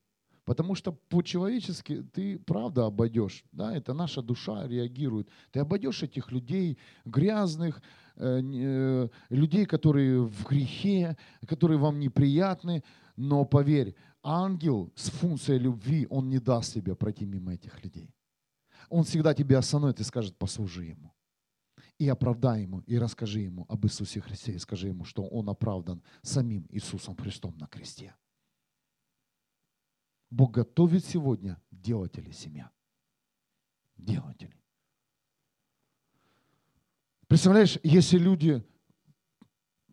Потому что по-человечески ты правда обойдешь. Да, это наша душа реагирует. Ты обойдешь этих людей грязных, э, э, людей, которые в грехе, которые вам неприятны. Но поверь, ангел с функцией любви, он не даст себе пройти мимо этих людей. Он всегда тебя остановит и скажет, послужи ему и оправдай ему, и расскажи ему об Иисусе Христе, и скажи ему, что он оправдан самим Иисусом Христом на кресте. Бог готовит сегодня делателей семья. Делателей. Представляешь, если люди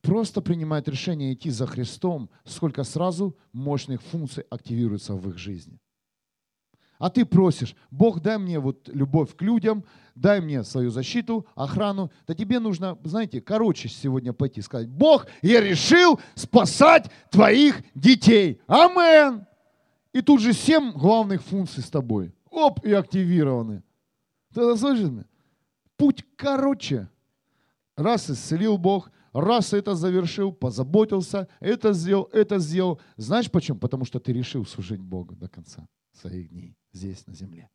просто принимают решение идти за Христом, сколько сразу мощных функций активируется в их жизни. А ты просишь, Бог, дай мне вот любовь к людям, дай мне свою защиту, охрану. Да тебе нужно, знаете, короче сегодня пойти сказать, Бог, я решил спасать твоих детей. Амен. И тут же семь главных функций с тобой. Оп, и активированы. Ты слышишь меня? Путь короче. Раз исцелил Бог, раз это завершил, позаботился, это сделал, это сделал. Знаешь почему? Потому что ты решил служить Богу до конца своих дней здесь, на земле.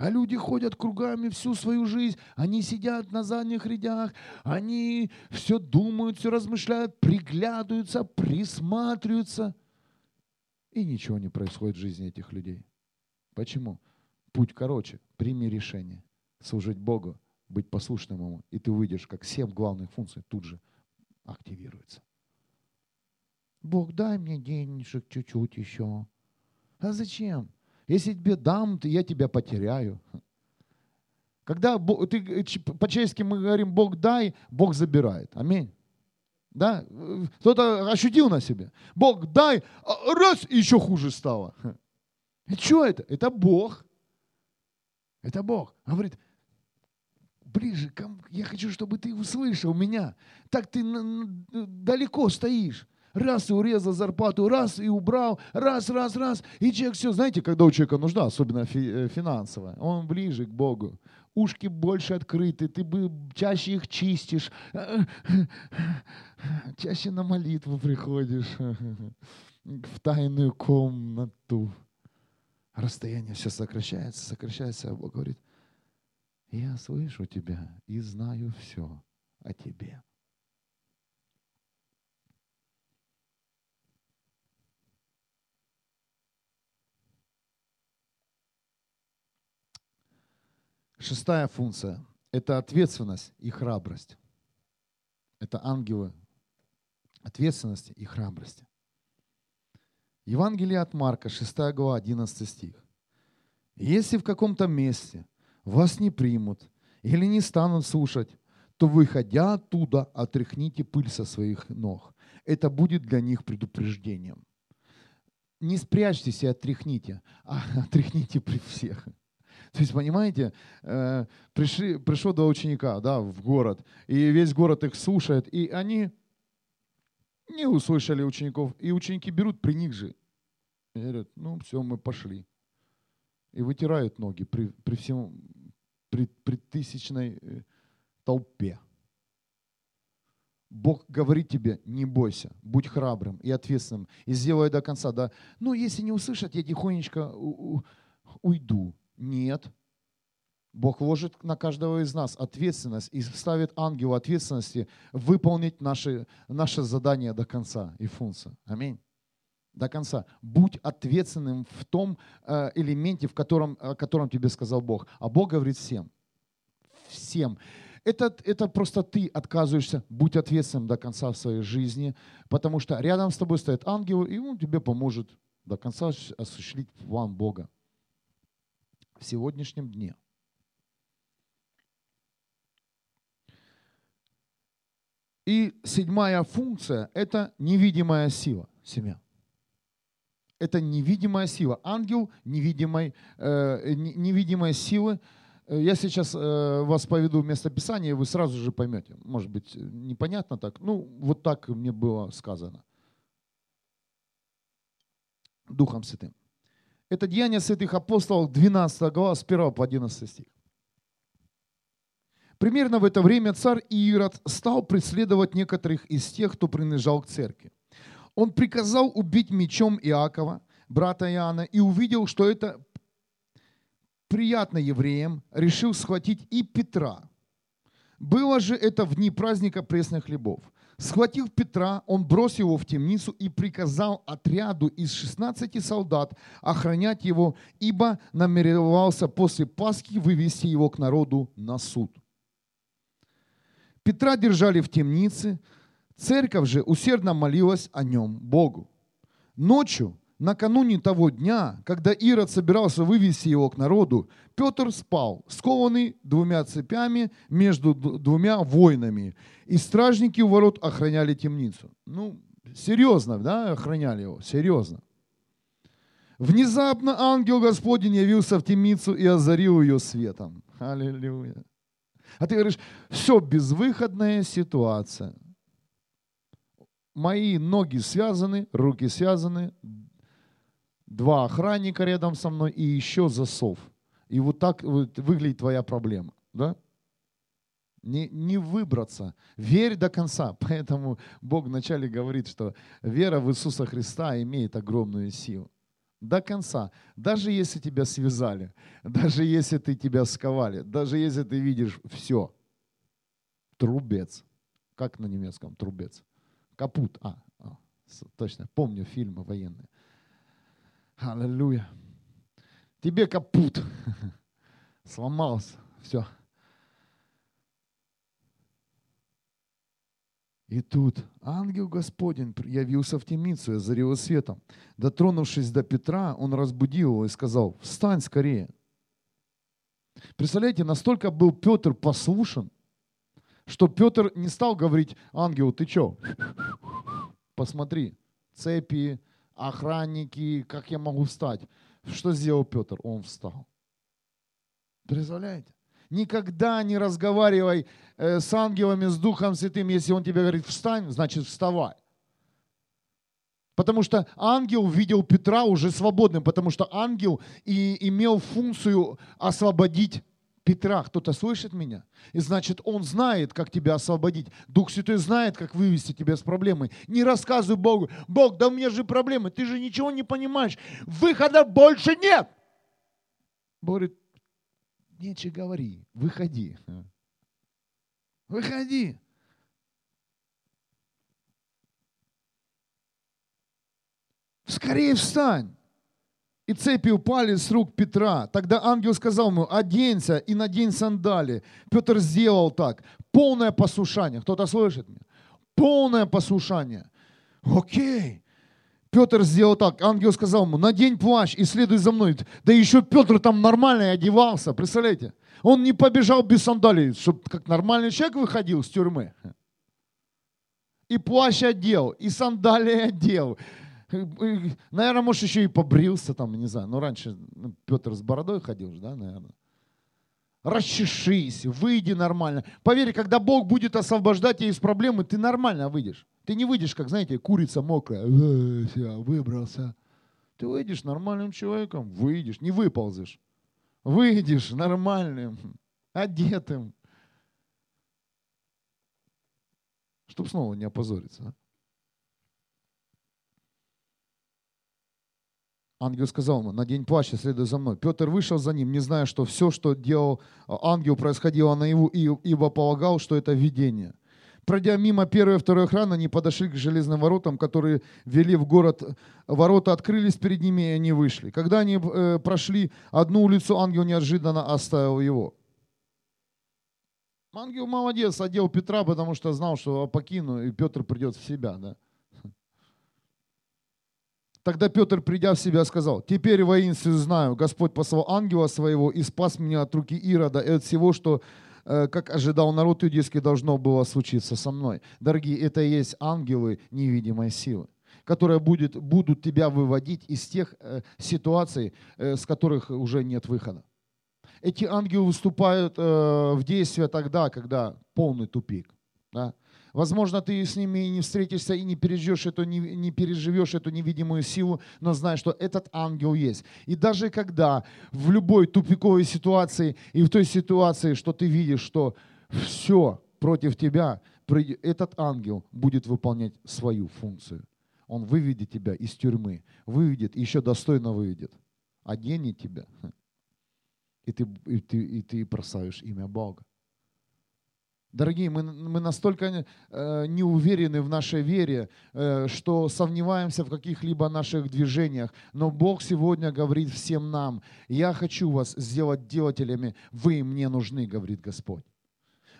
А люди ходят кругами всю свою жизнь. Они сидят на задних рядах, они все думают, все размышляют, приглядываются, присматриваются. И ничего не происходит в жизни этих людей. Почему? Путь короче. Прими решение. Служить Богу, быть послушным Ему. И ты выйдешь, как семь главных функций тут же активируется. Бог, дай мне денежек чуть-чуть еще. А зачем? Если тебе дам, то я тебя потеряю. Когда ты, по-чешски мы говорим «Бог дай», Бог забирает. Аминь. Да? Кто-то ощутил на себе. Бог дай, а раз, и еще хуже стало. И что это? Это Бог. Это Бог. Он говорит, ближе, я хочу, чтобы ты услышал меня. Так ты далеко стоишь. Раз и урезал зарплату, раз и убрал, раз, раз, раз. И человек все, знаете, когда у человека нужда, особенно фи- э, финансовая, он ближе к Богу. Ушки больше открыты, ты бы чаще их чистишь, чаще на молитву приходишь, в тайную комнату. Расстояние все сокращается, сокращается, а Бог говорит, я слышу тебя и знаю все о тебе. Шестая функция – это ответственность и храбрость. Это ангелы ответственности и храбрости. Евангелие от Марка, 6 глава, 11 стих. «Если в каком-то месте вас не примут или не станут слушать, то, выходя оттуда, отряхните пыль со своих ног. Это будет для них предупреждением. Не спрячьтесь и отряхните, а (laughs) отряхните при всех. То есть, понимаете, э, пришли, пришло два ученика да, в город, и весь город их слушает, и они не услышали учеников, и ученики берут при них же. И говорят, ну все, мы пошли. И вытирают ноги при, при всем, при, при тысячной э, толпе. Бог говорит тебе, не бойся, будь храбрым и ответственным, и сделай до конца. Да. Ну, если не услышат, я тихонечко уйду. Нет. Бог ложит на каждого из нас ответственность и ставит ангелу ответственности выполнить наши, наше задание до конца и функцию. Аминь. До конца. Будь ответственным в том э, элементе, в котором, о котором тебе сказал Бог. А Бог говорит всем. Всем. Это, это просто ты отказываешься, будь ответственным до конца в своей жизни, потому что рядом с тобой стоит ангел, и он тебе поможет до конца осуществить план Бога в сегодняшнем дне. И седьмая функция – это невидимая сила, семья. Это невидимая сила. Ангел невидимой, э, невидимой силы. Я сейчас э, вас поведу в местописание, вы сразу же поймете. Может быть, непонятно так. Ну, вот так мне было сказано. Духом Святым. Это Деяние святых апостолов, 12 глава, с 1 по 11 стих. Примерно в это время царь Ирод стал преследовать некоторых из тех, кто принадлежал к церкви. Он приказал убить мечом Иакова, брата Иоанна, и увидел, что это приятно евреям, решил схватить и Петра. Было же это в дни праздника пресных хлебов. Схватив Петра, он бросил его в темницу и приказал отряду из 16 солдат охранять его, ибо намеревался после Пасхи вывести его к народу на суд. Петра держали в темнице, церковь же усердно молилась о нем Богу. Ночью Накануне того дня, когда Ирод собирался вывести его к народу, Петр спал, скованный двумя цепями между двумя воинами, и стражники у ворот охраняли темницу. Ну, серьезно, да, охраняли его, серьезно. Внезапно ангел Господень явился в темницу и озарил ее светом. Аллилуйя. А ты говоришь, все, безвыходная ситуация. Мои ноги связаны, руки связаны, два охранника рядом со мной и еще засов. И вот так выглядит твоя проблема. Да? Не, не выбраться. Верь до конца. (laughs) Поэтому Бог вначале говорит, что вера в Иисуса Христа имеет огромную силу. До конца. Даже если тебя связали, (laughs) даже если ты тебя сковали, даже если ты видишь все. Трубец. Как на немецком трубец? Капут. А, а точно. Помню фильмы военные. Аллилуйя. Тебе капут. (laughs) Сломался. Все. И тут ангел Господень явился в темницу и озарил светом. Дотронувшись до Петра, он разбудил его и сказал, встань скорее. Представляете, настолько был Петр послушен, что Петр не стал говорить ангелу, ты что, (laughs) посмотри, цепи, охранники, как я могу встать? Что сделал Петр? Он встал. Представляете? Никогда не разговаривай э, с ангелами, с Духом Святым. Если он тебе говорит встань, значит вставай. Потому что ангел видел Петра уже свободным, потому что ангел и имел функцию освободить Петра, кто-то слышит меня? И значит, он знает, как тебя освободить. Дух Святой знает, как вывести тебя с проблемы. Не рассказывай Богу, Бог, да у меня же проблемы, ты же ничего не понимаешь. Выхода больше нет. Бог говорит, нечего говори, выходи. Выходи. Скорее встань и цепи упали с рук Петра. Тогда ангел сказал ему, оденься и надень сандали. Петр сделал так. Полное послушание. Кто-то слышит меня? Полное послушание. Окей. Петр сделал так. Ангел сказал ему, надень плащ и следуй за мной. Да еще Петр там нормально одевался. Представляете? Он не побежал без сандалий, чтобы как нормальный человек выходил с тюрьмы. И плащ одел, и сандалии одел, Наверное, может, еще и побрился там, не знаю. Ну, раньше ну, Петр с бородой ходил же, да, наверное. Расчешись, выйди нормально. Поверь, когда Бог будет освобождать тебя из проблемы, ты нормально выйдешь. Ты не выйдешь, как, знаете, курица мокрая. Э, все, выбрался. Ты выйдешь нормальным человеком, выйдешь, не выползешь. Выйдешь нормальным, одетым. Чтобы снова не опозориться. А? Ангел сказал ему, надень плащ и следуй за мной. Петр вышел за ним, не зная, что все, что делал а, ангел, происходило наяву, ибо полагал, что это видение. Пройдя мимо первой и второй охраны, они подошли к железным воротам, которые вели в город. Ворота открылись перед ними, и они вышли. Когда они э, прошли одну улицу, ангел неожиданно оставил его. Ангел молодец, одел Петра, потому что знал, что покину, и Петр придет в себя. Да? Тогда Петр, придя в себя, сказал, «Теперь воинствую знаю, Господь послал ангела своего и спас меня от руки Ирода и от всего, что, э, как ожидал народ иудейский, должно было случиться со мной». Дорогие, это и есть ангелы невидимой силы которые будет, будут тебя выводить из тех э, ситуаций, э, с которых уже нет выхода. Эти ангелы выступают э, в действие тогда, когда полный тупик. Да? Возможно, ты с ними не встретишься и не переживешь эту, не, не переживешь эту невидимую силу, но знай, что этот ангел есть. И даже когда в любой тупиковой ситуации и в той ситуации, что ты видишь, что все против тебя, этот ангел будет выполнять свою функцию. Он выведет тебя из тюрьмы, выведет, еще достойно выведет, оденет тебя, (laughs) и ты, и ты, и ты прославишь имя Бога. Дорогие, мы, мы настолько э, не уверены в нашей вере, э, что сомневаемся в каких-либо наших движениях. Но Бог сегодня говорит всем нам, я хочу вас сделать делателями, вы мне нужны, говорит Господь.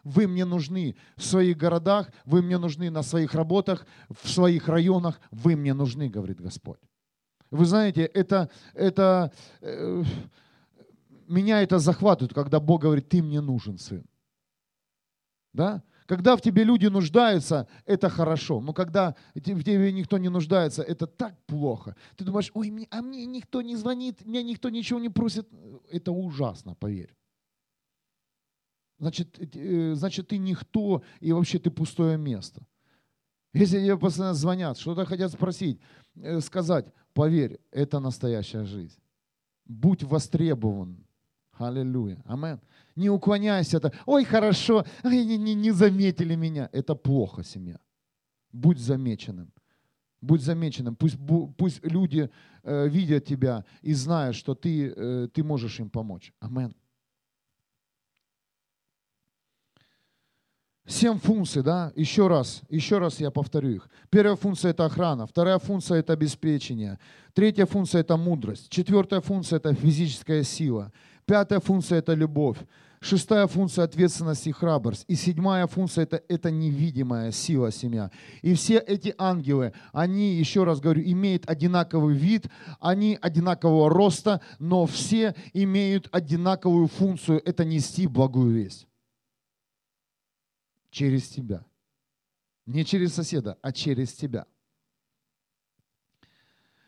Вы мне нужны в своих городах, вы мне нужны на своих работах, в своих районах, вы мне нужны, говорит Господь. Вы знаете, это, это, э, меня это захватывает, когда Бог говорит, ты мне нужен, сын. Да? Когда в тебе люди нуждаются, это хорошо. Но когда в тебе никто не нуждается, это так плохо. Ты думаешь, ой, мне, а мне никто не звонит, меня никто ничего не просит. Это ужасно, поверь. Значит, э, значит, ты никто, и вообще ты пустое место. Если тебе постоянно звонят, что-то хотят спросить, э, сказать, поверь, это настоящая жизнь. Будь востребован. Аллилуйя. Амен. Не уклоняйся. Это, Ой, хорошо, Ой, не, не, не заметили меня. Это плохо, семья. Будь замеченным. Будь замеченным. Пусть, пусть люди э, видят тебя и знают, что ты, э, ты можешь им помочь. Амен. Семь функций, да? Еще раз, еще раз я повторю их. Первая функция – это охрана. Вторая функция – это обеспечение. Третья функция – это мудрость. Четвертая функция – это физическая сила. Пятая функция – это любовь. Шестая функция – ответственность и храбрость. И седьмая функция – это, это невидимая сила семья. И все эти ангелы, они, еще раз говорю, имеют одинаковый вид, они одинакового роста, но все имеют одинаковую функцию – это нести благую весть. Через тебя. Не через соседа, а через тебя.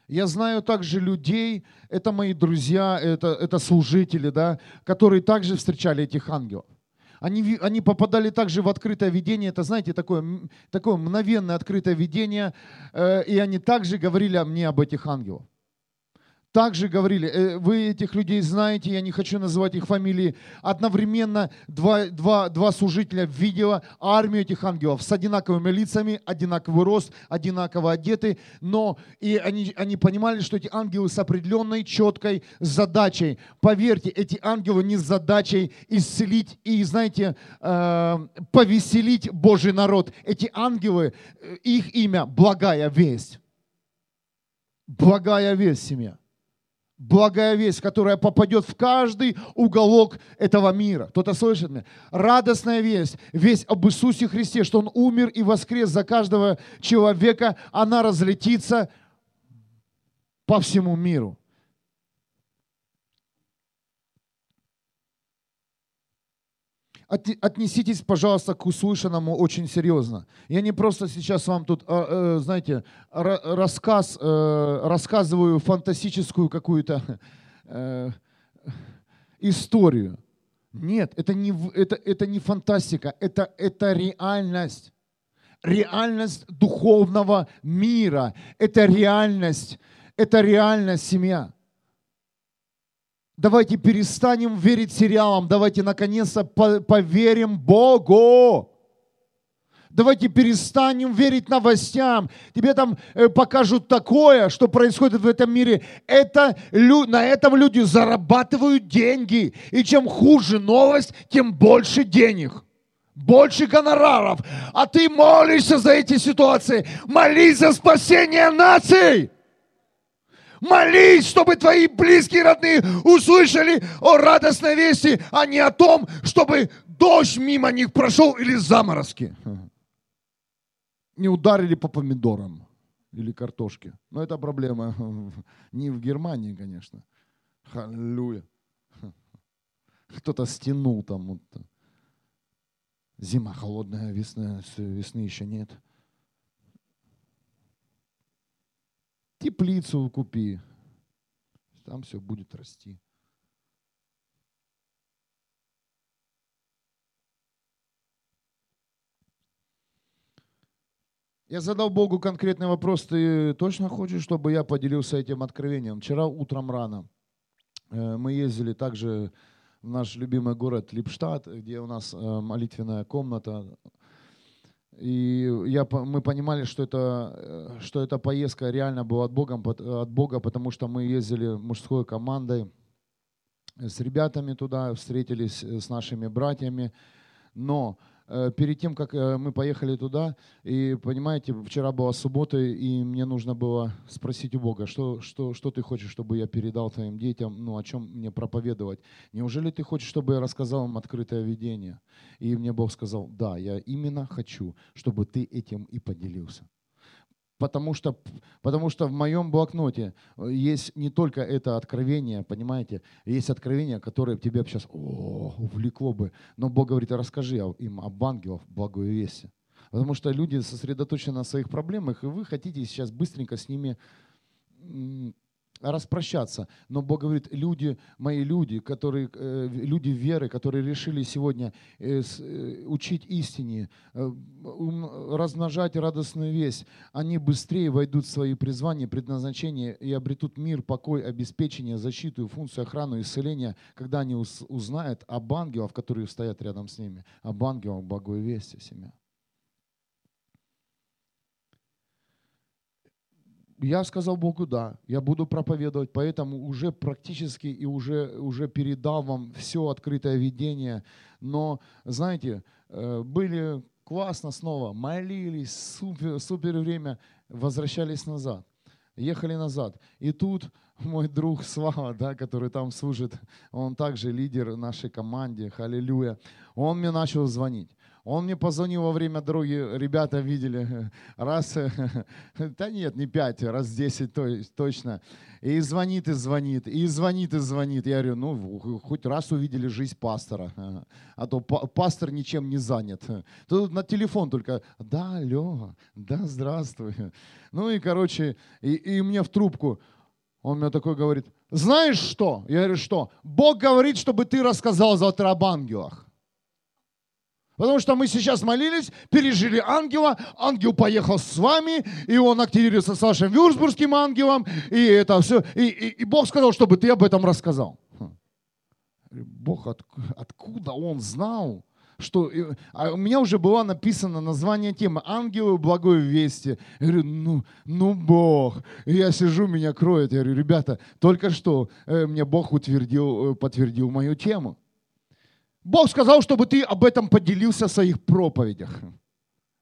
Я знаю также людей, это мои друзья, это, это служители, да, которые также встречали этих ангелов. Они, они попадали также в открытое видение, это, знаете, такое, такое мгновенное открытое видение, э, и они также говорили мне об этих ангелах также говорили, э, вы этих людей знаете, я не хочу называть их фамилии, одновременно два, два, два служителя видела армию этих ангелов с одинаковыми лицами, одинаковый рост, одинаково одеты, но и они, они понимали, что эти ангелы с определенной четкой задачей. Поверьте, эти ангелы не с задачей исцелить и, знаете, э, повеселить Божий народ. Эти ангелы, э, их имя – благая весть. Благая весть, семья благая весть, которая попадет в каждый уголок этого мира. Кто-то слышит меня? Радостная весть, весть об Иисусе Христе, что Он умер и воскрес за каждого человека, она разлетится по всему миру. Отнеситесь, пожалуйста, к услышанному очень серьезно. Я не просто сейчас вам тут, а, э, знаете, рассказ, э, рассказываю фантастическую какую-то э, историю. Нет, это не, это, это не фантастика, это, это реальность. Реальность духовного мира. Это реальность, это реальность семья. Давайте перестанем верить сериалам, давайте наконец-то поверим Богу. Давайте перестанем верить новостям. Тебе там э, покажут такое, что происходит в этом мире. Это, на этом люди зарабатывают деньги. И чем хуже новость, тем больше денег. Больше гонораров. А ты молишься за эти ситуации. Молись за спасение наций. Молись, чтобы твои близкие, родные услышали о радостной вести, а не о том, чтобы дождь мимо них прошел или заморозки. Не ударили по помидорам или картошке. Но это проблема (laughs) не в Германии, конечно. Халлюя. (laughs) Кто-то стянул там. Вот. Зима холодная, весна, весны еще нет. Теплицу купи. Там все будет расти. Я задал Богу конкретный вопрос. Ты точно хочешь, чтобы я поделился этим откровением? Вчера утром рано э, мы ездили также в наш любимый город Липштадт, где у нас э, молитвенная комната. И я, мы понимали, что это, э, что эта поездка реально была от Бога, от Бога, потому что мы ездили мужской командой с ребятами туда, встретились с нашими братьями. Но Э, перед тем, как э, мы поехали туда, и понимаете, вчера была суббота, и мне нужно было спросить у Бога, что, что, что ты хочешь, чтобы я передал твоим детям, ну, о чем мне проповедовать. Неужели ты хочешь, чтобы я рассказал им открытое видение? И мне Бог сказал, да, я именно хочу, чтобы ты этим и поделился. Потому что, потому что в моем блокноте есть не только это откровение, понимаете, есть откровение, которое тебе сейчас о, увлекло бы. Но Бог говорит, расскажи им об ангелах благой вести. Потому что люди сосредоточены на своих проблемах, и вы хотите сейчас быстренько с ними распрощаться. Но Бог говорит, люди, мои люди, которые, э, люди веры, которые решили сегодня э, э, учить истине, размножать радостную весть, они быстрее войдут в свои призвания, предназначения и обретут мир, покой, обеспечение, защиту, функцию, охрану, исцеления, когда они узнают об ангелах, которые стоят рядом с ними, об ангелах благой вести семья. Я сказал Богу, да, я буду проповедовать, поэтому уже практически и уже, уже передал вам все открытое видение. Но, знаете, э, были классно снова, молились, супер, супер время, возвращались назад, ехали назад. И тут мой друг Слава, да, который там служит, он также лидер нашей команде, халилюя, он мне начал звонить. Он мне позвонил во время дороги, ребята видели, (laughs) раз, (laughs) да нет, не пять, раз десять точно. И звонит, и звонит, и звонит, и звонит. Я говорю, ну, хоть раз увидели жизнь пастора, а то пастор ничем не занят. Тут на телефон только, да, Лева, да, здравствуй. (laughs) Ну и, короче, и, и мне в трубку, он мне такой говорит, знаешь что? Я говорю, что? Бог говорит, чтобы ты рассказал завтра об ангелах. Потому что мы сейчас молились, пережили ангела, ангел поехал с вами, и он активируется с вашим вюрсбургским ангелом, и это все. И, и, и Бог сказал, чтобы ты об этом рассказал. Хм. Бог, от, откуда он знал? что а у меня уже было написано название темы «Ангелы благой вести». Я говорю, ну, ну Бог. И я сижу, меня кроет. Я говорю, ребята, только что э, мне Бог утвердил, э, подтвердил мою тему. Бог сказал, чтобы ты об этом поделился в своих проповедях.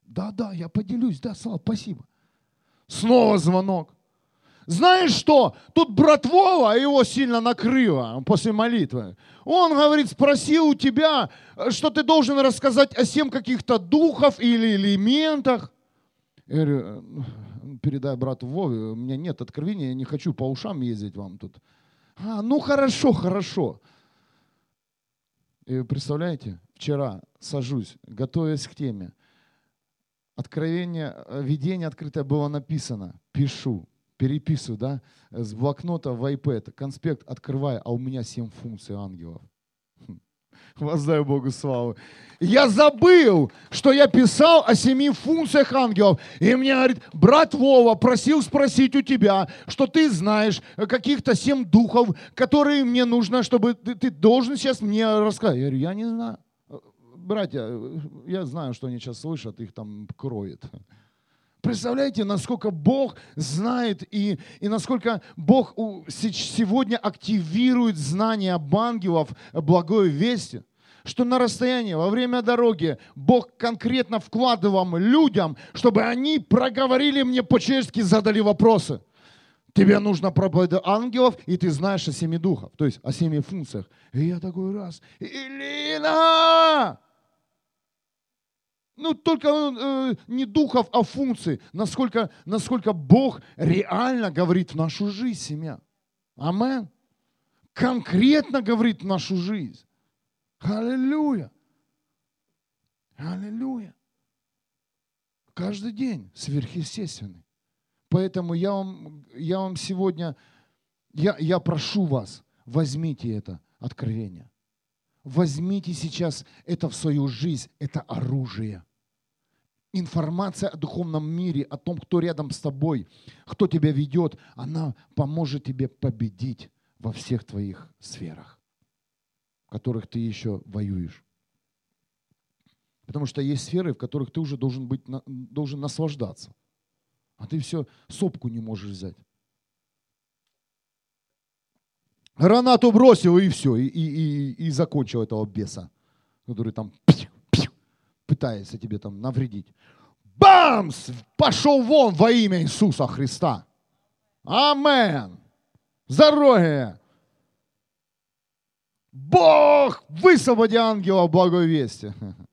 Да, да, я поделюсь. Да, Слава, спасибо. Снова звонок. Знаешь что? Тут брат Вова, его сильно накрыло после молитвы. Он говорит, спросил у тебя, что ты должен рассказать о семь каких-то духов или элементах. Я говорю, передай брату Вове, у меня нет откровения, я не хочу по ушам ездить вам тут. А, ну хорошо, хорошо. И представляете, вчера сажусь, готовясь к теме. Откровение, э, видение открытое было написано. Пишу, переписываю, да, с блокнота в iPad, конспект открываю, а у меня семь функций ангелов. Воздаю Богу славу. Я забыл, что я писал о семи функциях ангелов. И мне говорит, брат Вова просил спросить у тебя, что ты знаешь каких-то семь духов, которые мне нужно, чтобы ты, ты должен сейчас мне рассказать. Я говорю, я не знаю. Братья, я знаю, что они сейчас слышат, их там кроет. Представляете, насколько Бог знает и, и насколько Бог сегодня активирует знания об ангелов благой вести, что на расстоянии, во время дороги Бог конкретно вкладывал людям, чтобы они проговорили мне по-чешски, задали вопросы. Тебе нужно проповедовать ангелов, и ты знаешь о семи духах, то есть о семи функциях. И я такой раз, Илина! Ну, только э, не духов, а функций. Насколько, насколько Бог реально говорит в нашу жизнь, семья. Амен. Конкретно говорит в нашу жизнь. Аллилуйя. Аллилуйя. Каждый день сверхъестественный. Поэтому я вам, я вам сегодня, я, я прошу вас, возьмите это откровение. Возьмите сейчас это в свою жизнь, это оружие информация о духовном мире, о том, кто рядом с тобой, кто тебя ведет, она поможет тебе победить во всех твоих сферах, в которых ты еще воюешь. Потому что есть сферы, в которых ты уже должен, быть, должен наслаждаться. А ты все сопку не можешь взять. Гранату бросил и все, и, и, и, и закончил этого беса, который там пытается тебе там навредить. Бамс! Пошел вон во имя Иисуса Христа. Амен. Здоровье. Бог, высвободи ангела благой вести. (laughs)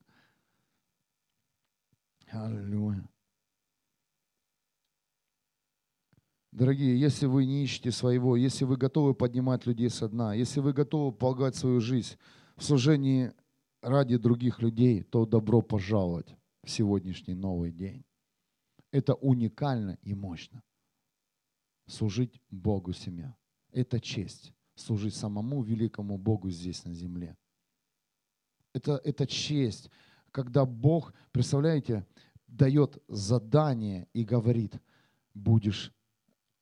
Аллилуйя. Дорогие, если вы не ищете своего, если вы готовы поднимать людей со дна, если вы готовы полагать свою жизнь в служении ради других людей, то добро пожаловать в сегодняшний новый день. Это уникально и мощно. Служить Богу семья. Это честь. Служить самому великому Богу здесь на земле. Это, это честь, когда Бог, представляете, дает задание и говорит, будешь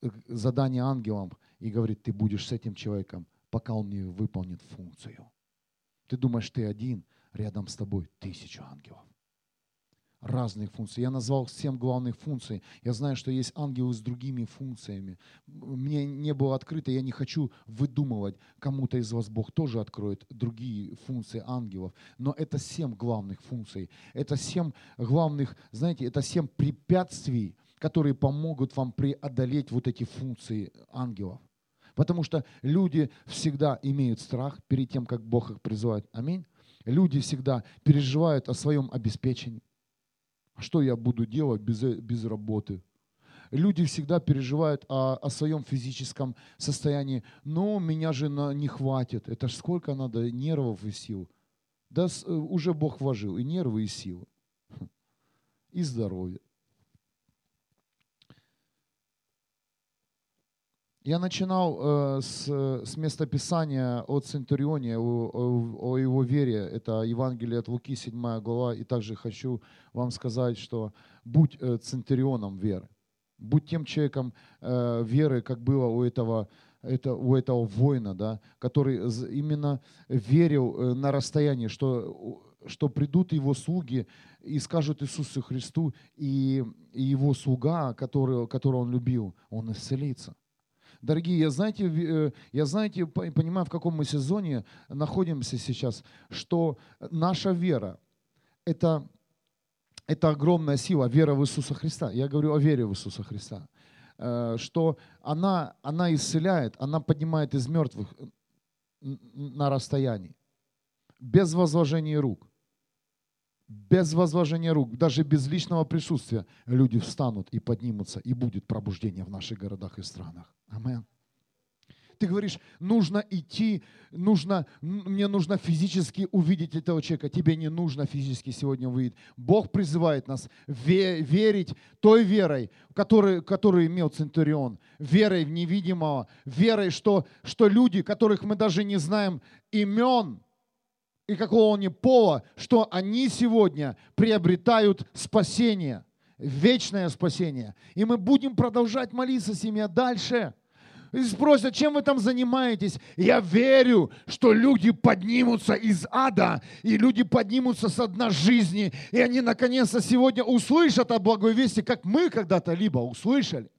Э, задание ангелам и говорит, ты будешь с этим человеком, пока он не выполнит функцию. Ты думаешь, ты один, рядом с тобой тысячу ангелов. Разных функций. Я назвал семь главных функций. Я знаю, что есть ангелы с другими функциями. Мне не было открыто, я не хочу выдумывать. Кому-то из вас Бог тоже откроет другие функции ангелов. Но это семь главных функций. Это семь главных, знаете, это семь препятствий, которые помогут вам преодолеть вот эти функции ангелов. Потому что люди всегда имеют страх перед тем, как Бог их призывает. Аминь. Люди всегда переживают о своем обеспечении. А что я буду делать без, без работы? Люди всегда переживают о, о своем физическом состоянии. Но меня же на, не хватит. Это ж сколько надо нервов и сил. Да с, уже Бог вложил и нервы, и силы. И здоровье. Я начинал э, с, с места Писания о Центурионе, о, о, о его вере. Это Евангелие от Луки, 7 глава. И также хочу вам сказать, что будь э, Центурионом веры. Будь тем человеком э, веры, как было у этого, это, у этого воина, да, который именно верил э, на расстоянии, что что придут его слуги и скажут Иисусу Христу, и, и его слуга, который, которого он любил, он исцелится. Дорогие, я знаете, э, я знаете, понимаю, в каком мы сезоне находимся сейчас, что наша вера – это, это огромная сила, вера в Иисуса Христа. Я говорю о вере в Иисуса Христа. Э, что она, она исцеляет, она поднимает из мертвых на расстоянии, без возложения рук без возложения рук, даже без личного присутствия, люди встанут и поднимутся, и будет пробуждение в наших городах и странах. Амен. Ты говоришь, нужно идти, нужно, мне нужно физически увидеть этого человека. Тебе не нужно физически сегодня увидеть. Бог призывает нас верить той верой, которую, которую имел Центурион. Верой в невидимого. Верой, что, что люди, которых мы даже не знаем имен, и какого они пола, что они сегодня приобретают спасение, вечное спасение. И мы будем продолжать молиться, семья, дальше. И спросят, чем вы там занимаетесь? Я верю, что люди поднимутся из ада, и люди поднимутся с дна жизни, и они наконец-то сегодня услышат о благой вести, как мы когда-то либо услышали.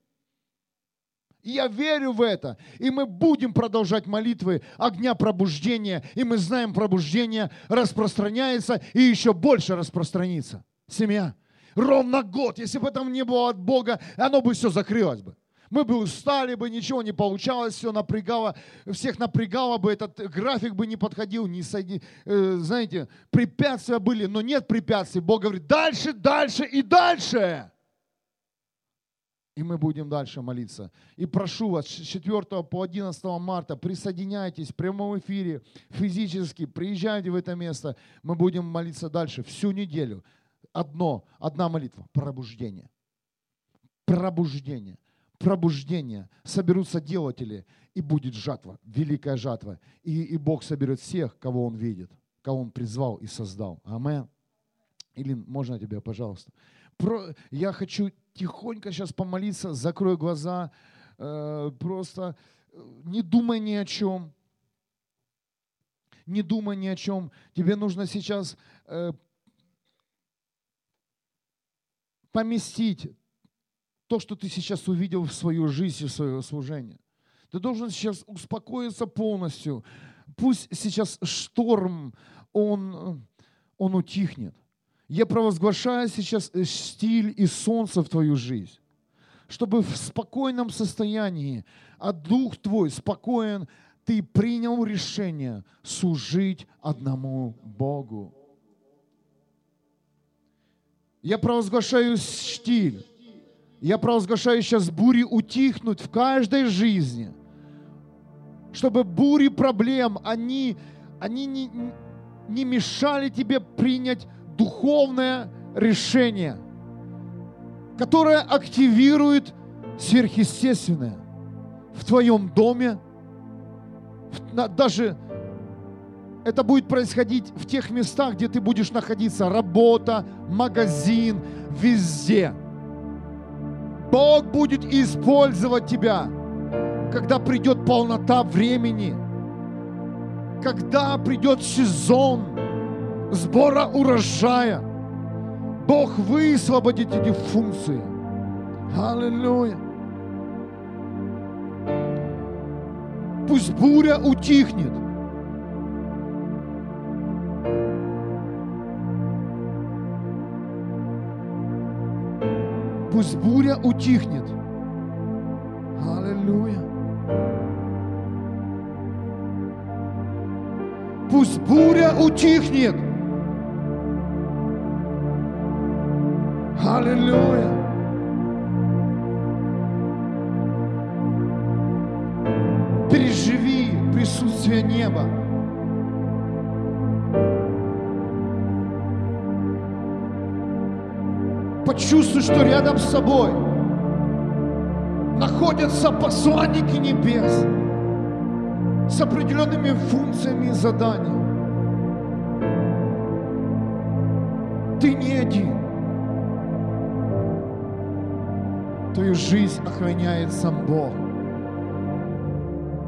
Я верю в это. И мы будем продолжать молитвы огня пробуждения. И мы знаем, пробуждение распространяется и еще больше распространится. Семья. Ровно год. Если бы там не было от Бога, оно бы все закрылось бы. Мы бы устали бы, ничего не получалось, все напрягало, всех напрягало бы, этот график бы не подходил, не сойди, э, знаете, препятствия были, но нет препятствий. Бог говорит, дальше, дальше и дальше. И мы будем дальше молиться. И прошу вас, с 4 по 11 марта присоединяйтесь в прямом эфире физически, приезжайте в это место. Мы будем молиться дальше всю неделю. Одно, одна молитва – пробуждение. Пробуждение. Пробуждение. Соберутся делатели, и будет жатва, великая жатва. И, и Бог соберет всех, кого Он видит, кого Он призвал и создал. Амин. Или можно тебя, пожалуйста? Про, я хочу тихонько сейчас помолиться, закрой глаза, э, просто э, не думай ни о чем. Не думай ни о чем. Тебе нужно сейчас э, поместить то, что ты сейчас увидел в свою жизнь и в свое служение. Ты должен сейчас успокоиться полностью. Пусть сейчас шторм, он, он утихнет. Я провозглашаю сейчас э, стиль и солнце в твою жизнь, чтобы в спокойном состоянии, а дух твой спокоен, ты принял решение служить одному Богу. Я провозглашаю стиль. Я провозглашаю сейчас бури утихнуть в каждой жизни. Чтобы бури проблем, они, они не, не мешали тебе принять духовное решение, которое активирует сверхъестественное в твоем доме, даже это будет происходить в тех местах, где ты будешь находиться. Работа, магазин, везде. Бог будет использовать тебя, когда придет полнота времени, когда придет сезон сбора урожая. Бог высвободит эти функции. Аллилуйя. Пусть буря утихнет – Пусть буря утихнет. Аллилуйя. Пусть буря утихнет. Аллилуйя. Переживи присутствие неба. Почувствуй, что рядом с собой находятся посланники небес с определенными функциями и заданиями. Ты не один. Твою жизнь охраняет сам Бог.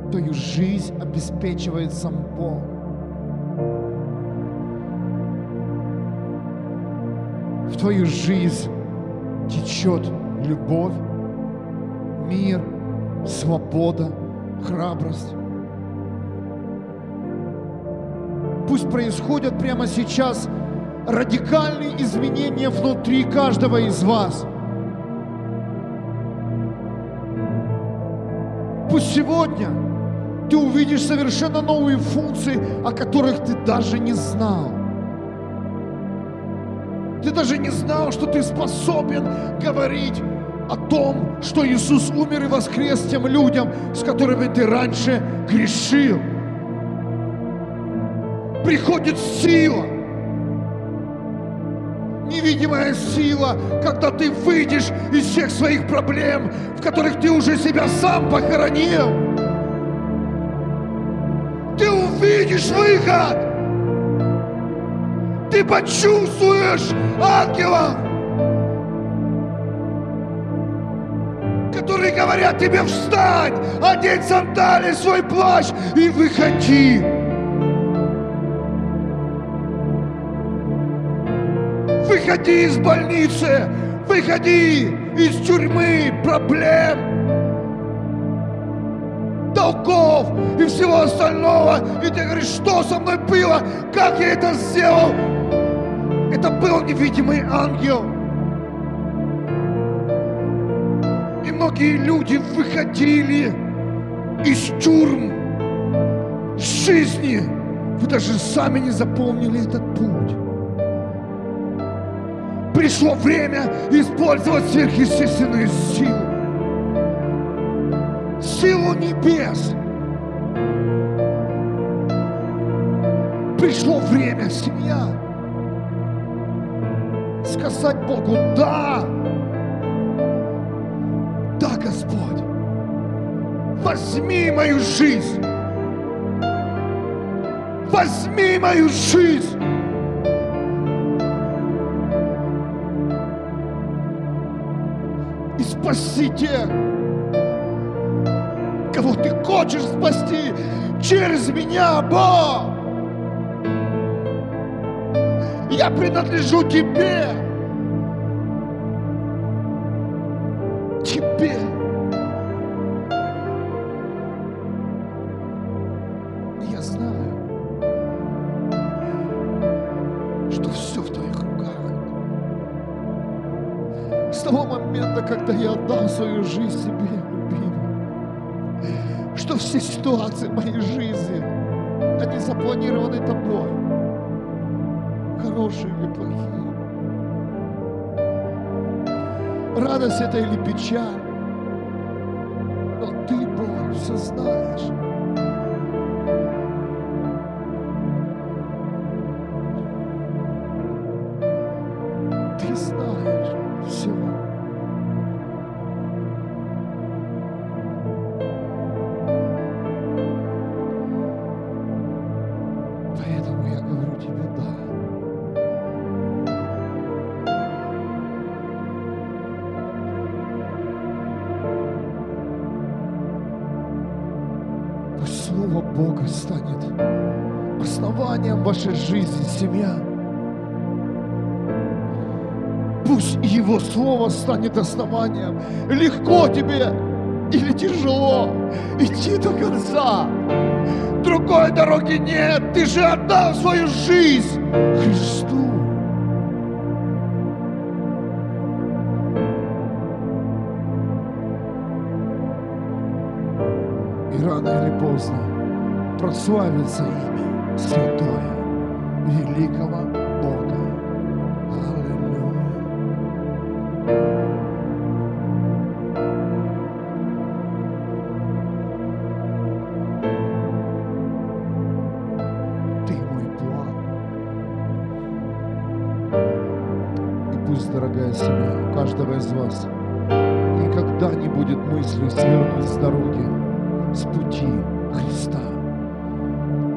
Твою жизнь обеспечивает сам Бог. В твою жизнь течет любовь, мир, свобода, храбрость. Пусть происходят прямо сейчас радикальные изменения внутри каждого из вас. Пусть сегодня ты увидишь совершенно новые функции, о которых ты даже не знал. Ты даже не знал, что ты способен говорить о том, что Иисус умер и воскрес тем людям, с которыми ты раньше грешил. Приходит сила, невидимая сила, когда ты выйдешь из всех своих проблем, в которых ты уже себя сам похоронил. Ты увидишь выход ты почувствуешь ангелов, которые говорят тебе встань, одеть сандали, свой плащ и выходи. Выходи из больницы, выходи из тюрьмы, проблем, долгов и всего остального. И ты говоришь, что со мной было, как я это сделал. Это был невидимый ангел. И многие люди выходили из тюрьм жизни. Вы даже сами не запомнили этот путь. Пришло время использовать сверхъестественную силу. Силу небес. Пришло время, семья, сказать Богу, да, да, Господь, возьми мою жизнь, возьми мою жизнь. И спаси тех, кого ты хочешь спасти через меня, Бог. Я принадлежу тебе. Это или печаль. Станет основанием. Легко тебе или тяжело идти до конца. Другой дороги нет. Ты же отдал свою жизнь Христу. И рано или поздно прославится имя святое великого дорогая семья, у каждого из вас никогда не будет мысли свернуть с дороги, с пути Христа.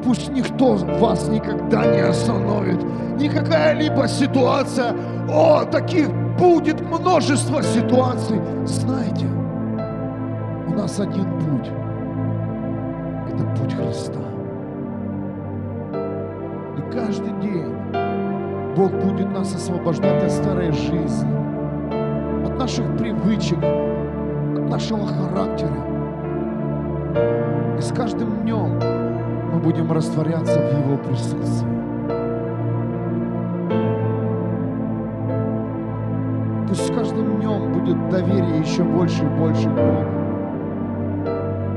Пусть никто вас никогда не остановит, никакая либо ситуация. О, таких будет множество ситуаций. Знаете, у нас один путь. Это путь Христа. И каждый день Бог будет нас освобождать от старой жизни, от наших привычек, от нашего характера. И с каждым днем мы будем растворяться в Его присутствии. Пусть с каждым днем будет доверие еще больше и больше к Богу.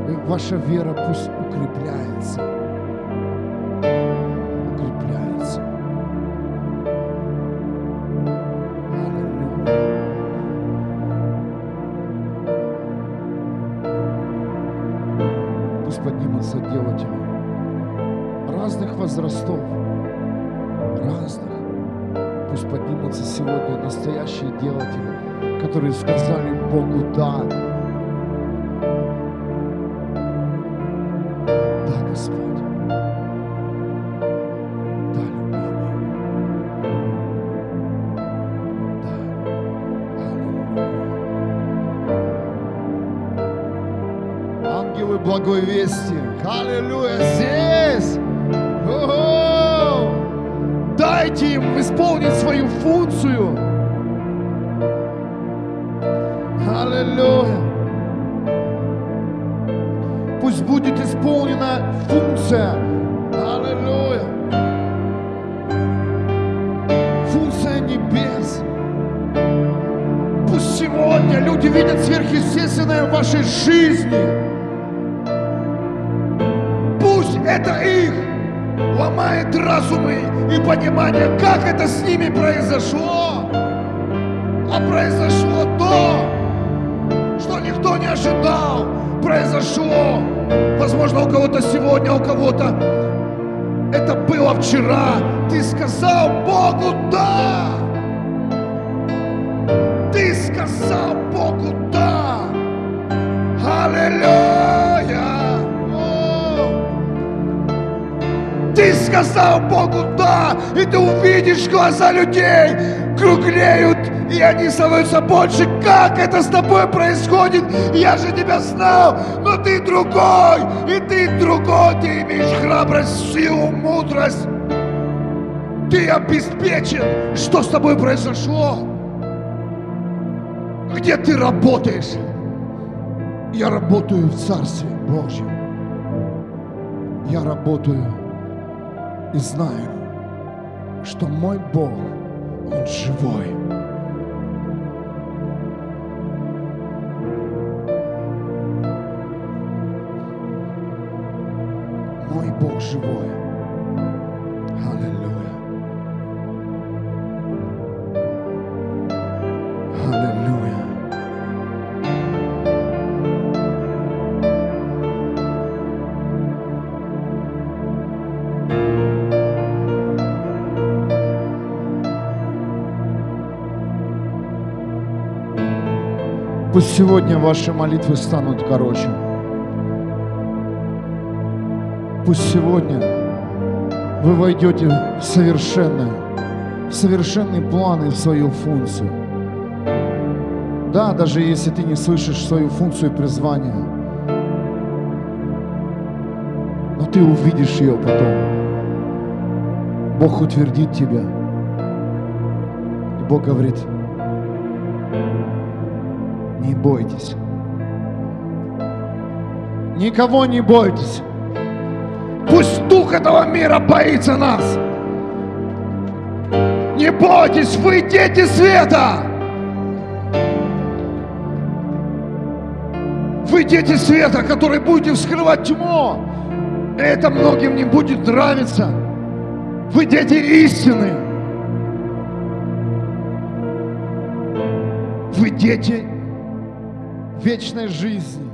И ваша вера пусть укрепляется. Произошло. Возможно, у кого-то сегодня, у кого-то это было вчера. Ты сказал Богу «да». Ты сказал Богу «да». Аллилуйя. Ты сказал Богу «да», и ты увидишь глаза людей круглеют, и они становятся больше. Как это с тобой происходит? Я же тебя знал, но ты другой, и ты другой. Ты имеешь храбрость, силу, мудрость. Ты обеспечен. Что с тобой произошло? Где ты работаешь? Я работаю в Царстве Божьем. Я работаю и знаю, что мой Бог, Он живой. Бог живой. Аллилуйя. Аллилуйя. Пусть сегодня ваши молитвы станут короче. Пусть сегодня вы войдете в совершенное, в совершенный план и в свою функцию. Да, даже если ты не слышишь свою функцию и призвание, но ты увидишь ее потом. Бог утвердит тебя. И Бог говорит, не бойтесь. Никого не бойтесь. Пусть дух этого мира боится нас. Не бойтесь, вы дети света. Вы дети света, которые будете вскрывать тьму. Это многим не будет нравиться. Вы дети истины. Вы дети вечной жизни.